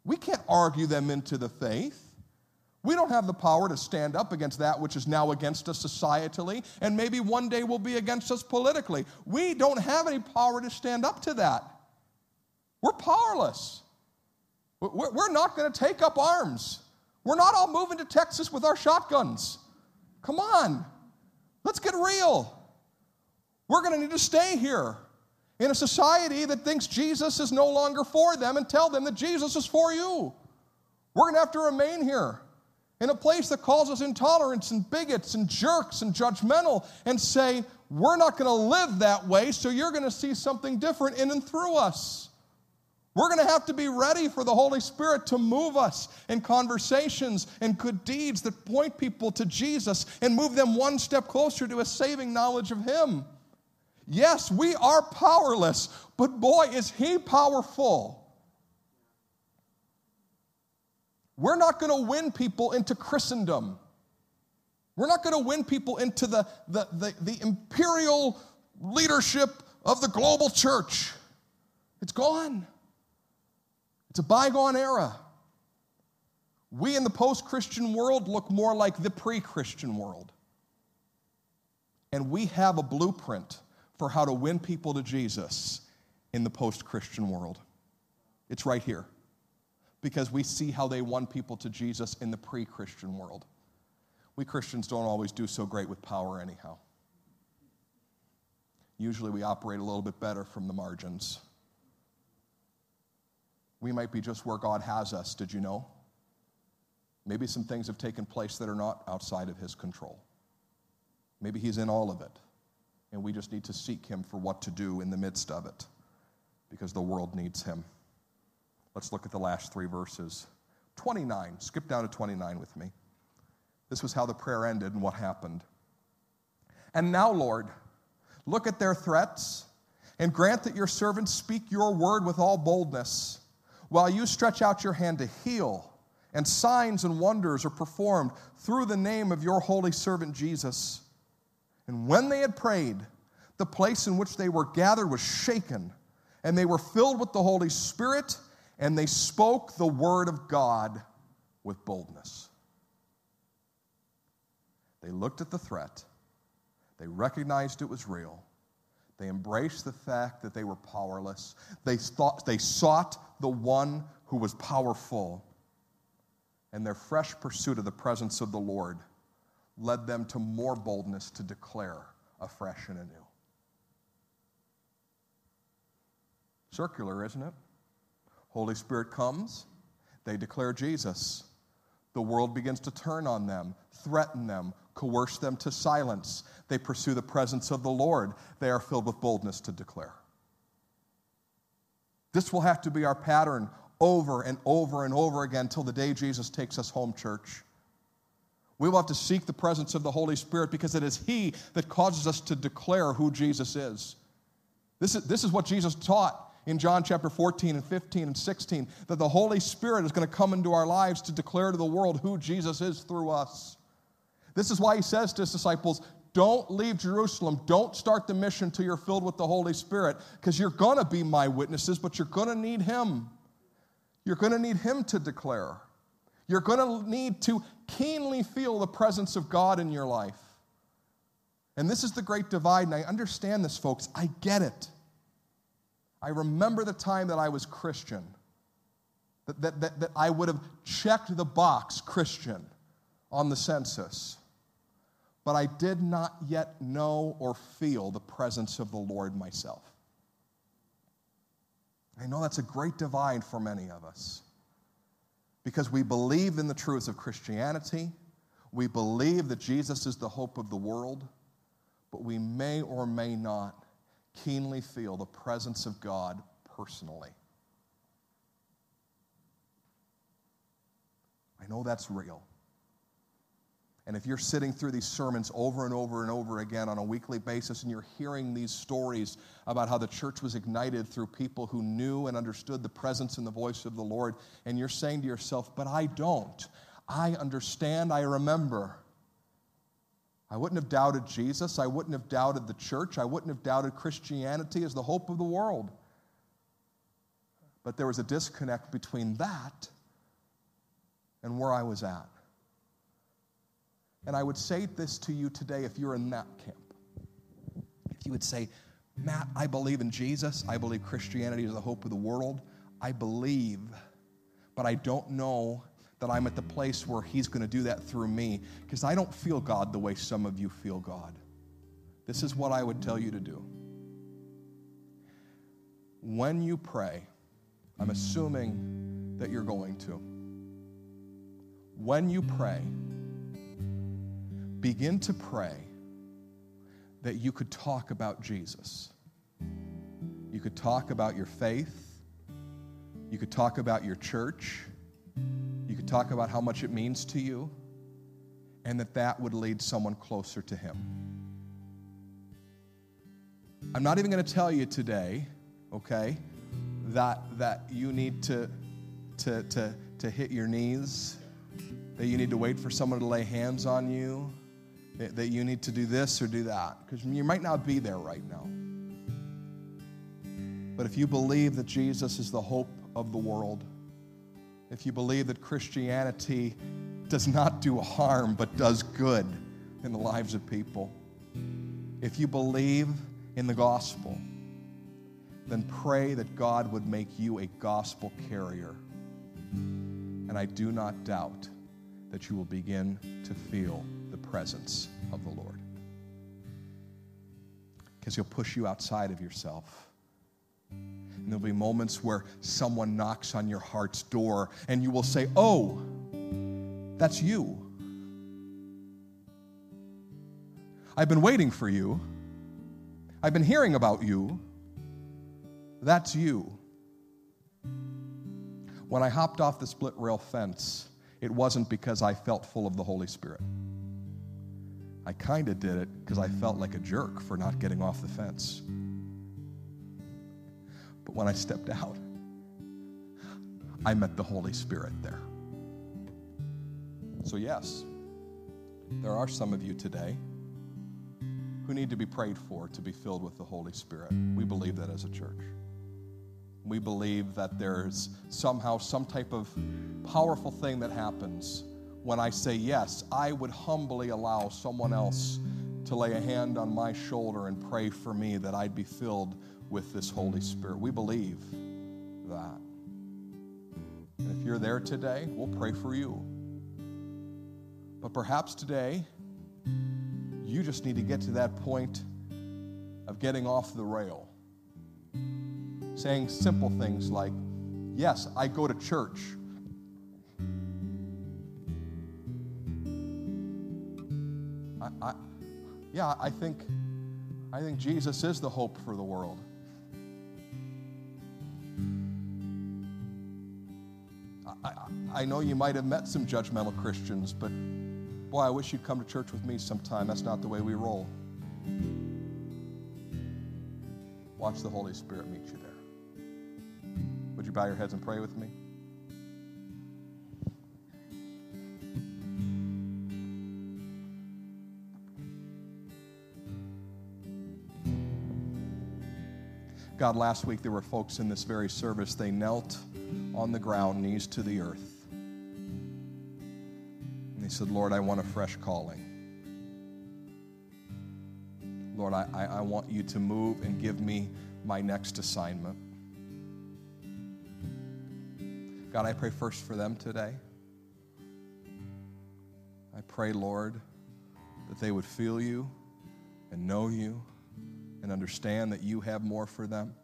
We can't argue them into the faith. We don't have the power to stand up against that which is now against us societally and maybe one day will be against us politically. We don't have any power to stand up to that. We're powerless. We're not going to take up arms. We're not all moving to Texas with our shotguns. Come on, let's get real. We're going to need to stay here in a society that thinks Jesus is no longer for them and tell them that Jesus is for you. We're going to have to remain here in a place that calls us intolerance and bigots and jerks and judgmental and say, we're not going to live that way, so you're going to see something different in and through us. We're going to have to be ready for the Holy Spirit to move us in conversations and good deeds that point people to Jesus and move them one step closer to a saving knowledge of Him. Yes, we are powerless, but boy, is He powerful. We're not going to win people into Christendom. We're not going to win people into the, the, the, the, imperial leadership of the global church. It's gone, it's a bygone era. We in the post Christian world look more like the pre Christian world. And we have a blueprint for how to win people to Jesus in the post Christian world. It's right here because we see how they won people to Jesus in the pre Christian world. We Christians don't always do so great with power, anyhow. Usually we operate a little bit better from the margins. We might be just where God has us, did you know? Maybe some things have taken place that are not outside of His control. Maybe He's in all of it and we just need to seek Him for what to do in the midst of it because the world needs Him. Let's look at the last three verses. 29, skip down to 29 with me. This was how the prayer ended and what happened. And now, Lord, look at their threats and grant that your servants speak your word with all boldness, while you stretch out your hand to heal, and signs and wonders are performed through the name of your holy servant Jesus. And when they had prayed, the place in which they were gathered was shaken, and they were filled with the Holy Spirit, and they spoke the word of God with boldness. They looked at the threat, they recognized it was real. They embraced the fact that they were powerless. They, thought, they sought the one who was powerful. And their fresh pursuit of the presence of the Lord led them to more boldness to declare afresh and anew. Circular, isn't it? Holy Spirit comes, they declare Jesus. The world begins to turn on them, threaten them, coerce them to silence. They pursue the presence of the Lord. They are filled with boldness to declare. This will have to be our pattern over and over and over again till the day Jesus takes us home, church. We will have to seek the presence of the Holy Spirit because it is He that causes us to declare who Jesus is. This is, this is what Jesus taught in John chapter 14 and 15 and 16 that the Holy Spirit is going to come into our lives to declare to the world who Jesus is through us. This is why He says to His disciples, don't leave Jerusalem. Don't start the mission till you're filled with the Holy Spirit because you're going to be my witnesses, but you're going to need Him. You're going to need Him to declare. You're going to need to keenly feel the presence of God in your life. And this is the great divide, and I understand this, folks. I get it. I remember the time that I was Christian, that, that, that, that I would have checked the box Christian on the census, but I did not yet know or feel the presence of the Lord myself. I know that's a great divide for many of us because we believe in the truths of Christianity. We believe that Jesus is the hope of the world, but we may or may not keenly feel the presence of God personally. I know that's real. And if you're sitting through these sermons over and over and over again on a weekly basis and you're hearing these stories about how the church was ignited through people who knew and understood the presence and the voice of the Lord, and you're saying to yourself, but I don't. I understand, I remember. I wouldn't have doubted Jesus. I wouldn't have doubted the church. I wouldn't have doubted Christianity as the hope of the world. But there was a disconnect between that and where I was at. And I would say this to you today if you're in that camp. If you would say, Matt, I believe in Jesus. I believe Christianity is the hope of the world. I believe, but I don't know that I'm at the place where He's going to do that through me because I don't feel God the way some of you feel God. This is what I would tell you to do. When you pray, I'm assuming that you're going to. When you pray, begin to pray that you could talk about Jesus. You could talk about your faith. You could talk about your church. You could talk about how much it means to you, and that that would lead someone closer to Him. I'm not even going to tell you today, okay, that, that you need to, to, to, to hit your knees, that you need to wait for someone to lay hands on you, that, that you need to do this or do that, because you might not be there right now. But if you believe that Jesus is the hope of the world, if you believe that Christianity does not do harm but does good in the lives of people, if you believe in the gospel, then pray that God would make you a gospel carrier. And I do not doubt that you will begin to feel the presence of the Lord. Because He'll push you outside of yourself. And there'll be moments where someone knocks on your heart's door and you will say, Oh, that's you. I've been waiting for you. I've been hearing about you. That's you. When I hopped off the split rail fence, it wasn't because I felt full of the Holy Spirit. I kind of did it because I felt like a jerk for not getting off the fence. But when I stepped out, I met the Holy Spirit there. So, yes, there are some of you today who need to be prayed for to be filled with the Holy Spirit. We believe that as a church. We believe that there's somehow some type of powerful thing that happens when I say yes. I would humbly allow someone else to lay a hand on my shoulder and pray for me that I'd be filled with this Holy Spirit. We believe that. And if you're there today, we'll pray for you. But perhaps today, you just need to get to that point of getting off the rail. Saying simple things like, Yes, I go to church. I, I, yeah, I think, I think Jesus is the hope for the world. I, know you might have met some judgmental Christians, but Boy, I wish you'd come to church with me sometime. That's not the way we roll. Watch the Holy Spirit meet you there. Would you bow your heads and pray with me? God, last week there were folks in this very service, they knelt on the ground, knees to the earth. Said, Lord, I want a fresh calling. Lord, I, I, I want you to move and give me my next assignment. God, I pray first for them today. I pray, Lord, that they would feel you and know you and understand that you have more for them.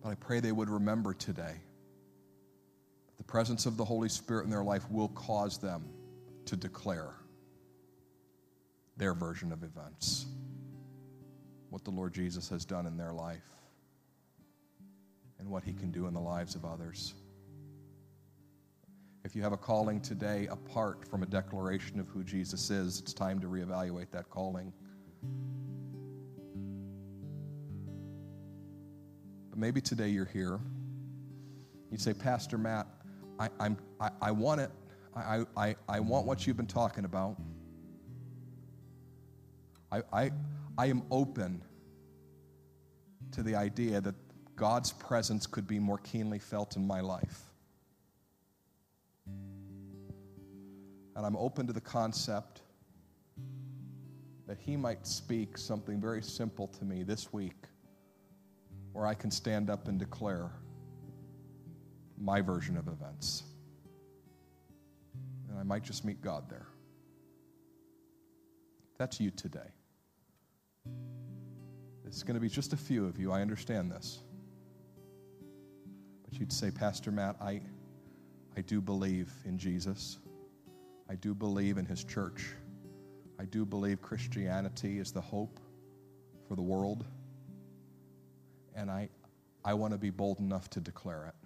But I pray they would remember today presence of the Holy Spirit in their life will cause them to declare their version of events, what the Lord Jesus has done in their life, and what he can do in the lives of others. If you have a calling today apart from a declaration of who Jesus is, it's time to reevaluate that calling. But maybe today you're here. You say, Pastor Matt, I, I'm, I, I want it. I, I, I want what you've been talking about. I, I, I am open to the idea that God's presence could be more keenly felt in my life. And I'm open to the concept that He might speak something very simple to me this week where I can stand up and declare my version of events. And I might just meet God there. That's you today. It's going to be just a few of you. I understand this. But you'd say, Pastor Matt, I, I do believe in Jesus. I do believe in his church. I do believe Christianity is the hope for the world. And I, I want to be bold enough to declare it.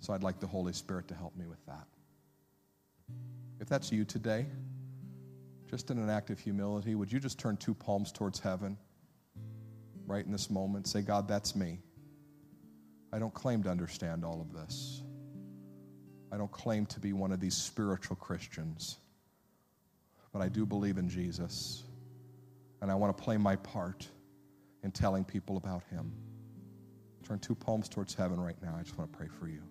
So I'd like the Holy Spirit to help me with that. If that's you today, just in an act of humility, would you just turn two palms towards heaven right in this moment? Say, God, that's me. I don't claim to understand all of this. I don't claim to be one of these spiritual Christians, but I do believe in Jesus, and I want to play my part in telling people about Him. Turn two palms towards heaven right now. I just want to pray for you.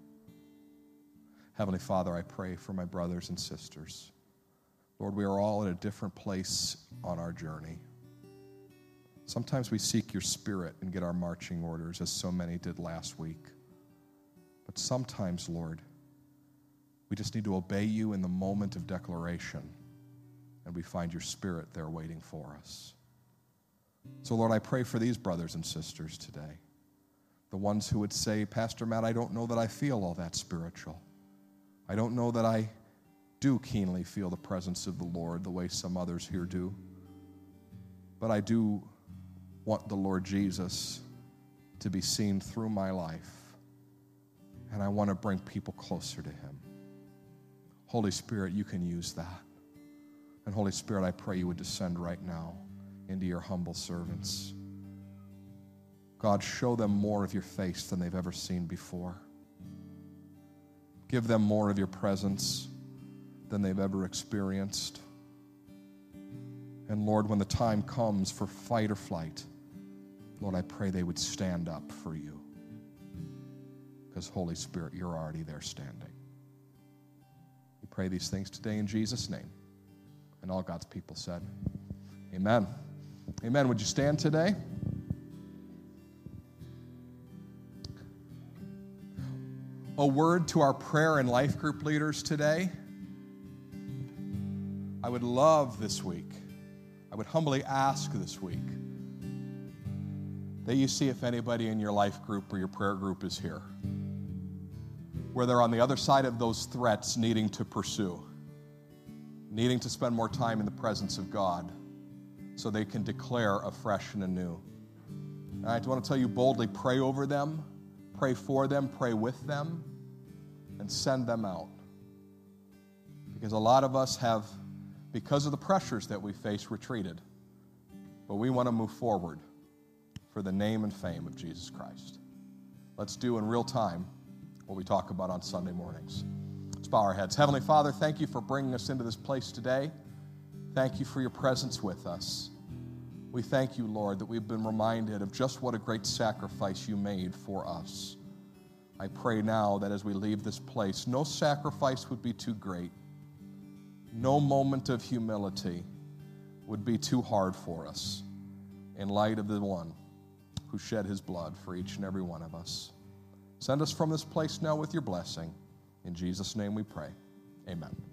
Heavenly Father, I pray for my brothers and sisters. Lord, we are all at a different place on our journey. Sometimes we seek your spirit and get our marching orders, as so many did last week. But sometimes, Lord, we just need to obey you in the moment of declaration, and we find your spirit there waiting for us. So, Lord, I pray for these brothers and sisters today. The ones who would say, Pastor Matt, I don't know that I feel all that spiritual. I don't know that I do keenly feel the presence of the Lord the way some others here do. But I do want the Lord Jesus to be seen through my life. And I want to bring people closer to Him. Holy Spirit, you can use that. And Holy Spirit, I pray you would descend right now into your humble servants. God, show them more of your face than they've ever seen before. Give them more of your presence than they've ever experienced. And Lord, when the time comes for fight or flight, Lord, I pray they would stand up for you. Because, Holy Spirit, you're already there standing. We pray these things today in Jesus' name. And all God's people said, Amen. Amen. Would you stand today? A word to our prayer and life group leaders today. I would love this week, I would humbly ask this week that you see if anybody in your life group or your prayer group is here, where they're on the other side of those threats needing to pursue, needing to spend more time in the presence of God so they can declare afresh and anew. I want to tell you boldly pray over them, pray for them, pray with them, and send them out. Because a lot of us have, because of the pressures that we face, retreated. But we want to move forward for the name and fame of Jesus Christ. Let's do in real time what we talk about on Sunday mornings. Let's bow our heads. Heavenly Father, thank you for bringing us into this place today. Thank you for your presence with us. We thank you, Lord, that we've been reminded of just what a great sacrifice you made for us. I pray now that as we leave this place, no sacrifice would be too great, no moment of humility would be too hard for us in light of the one who shed his blood for each and every one of us. Send us from this place now with your blessing. In Jesus' name we pray. Amen.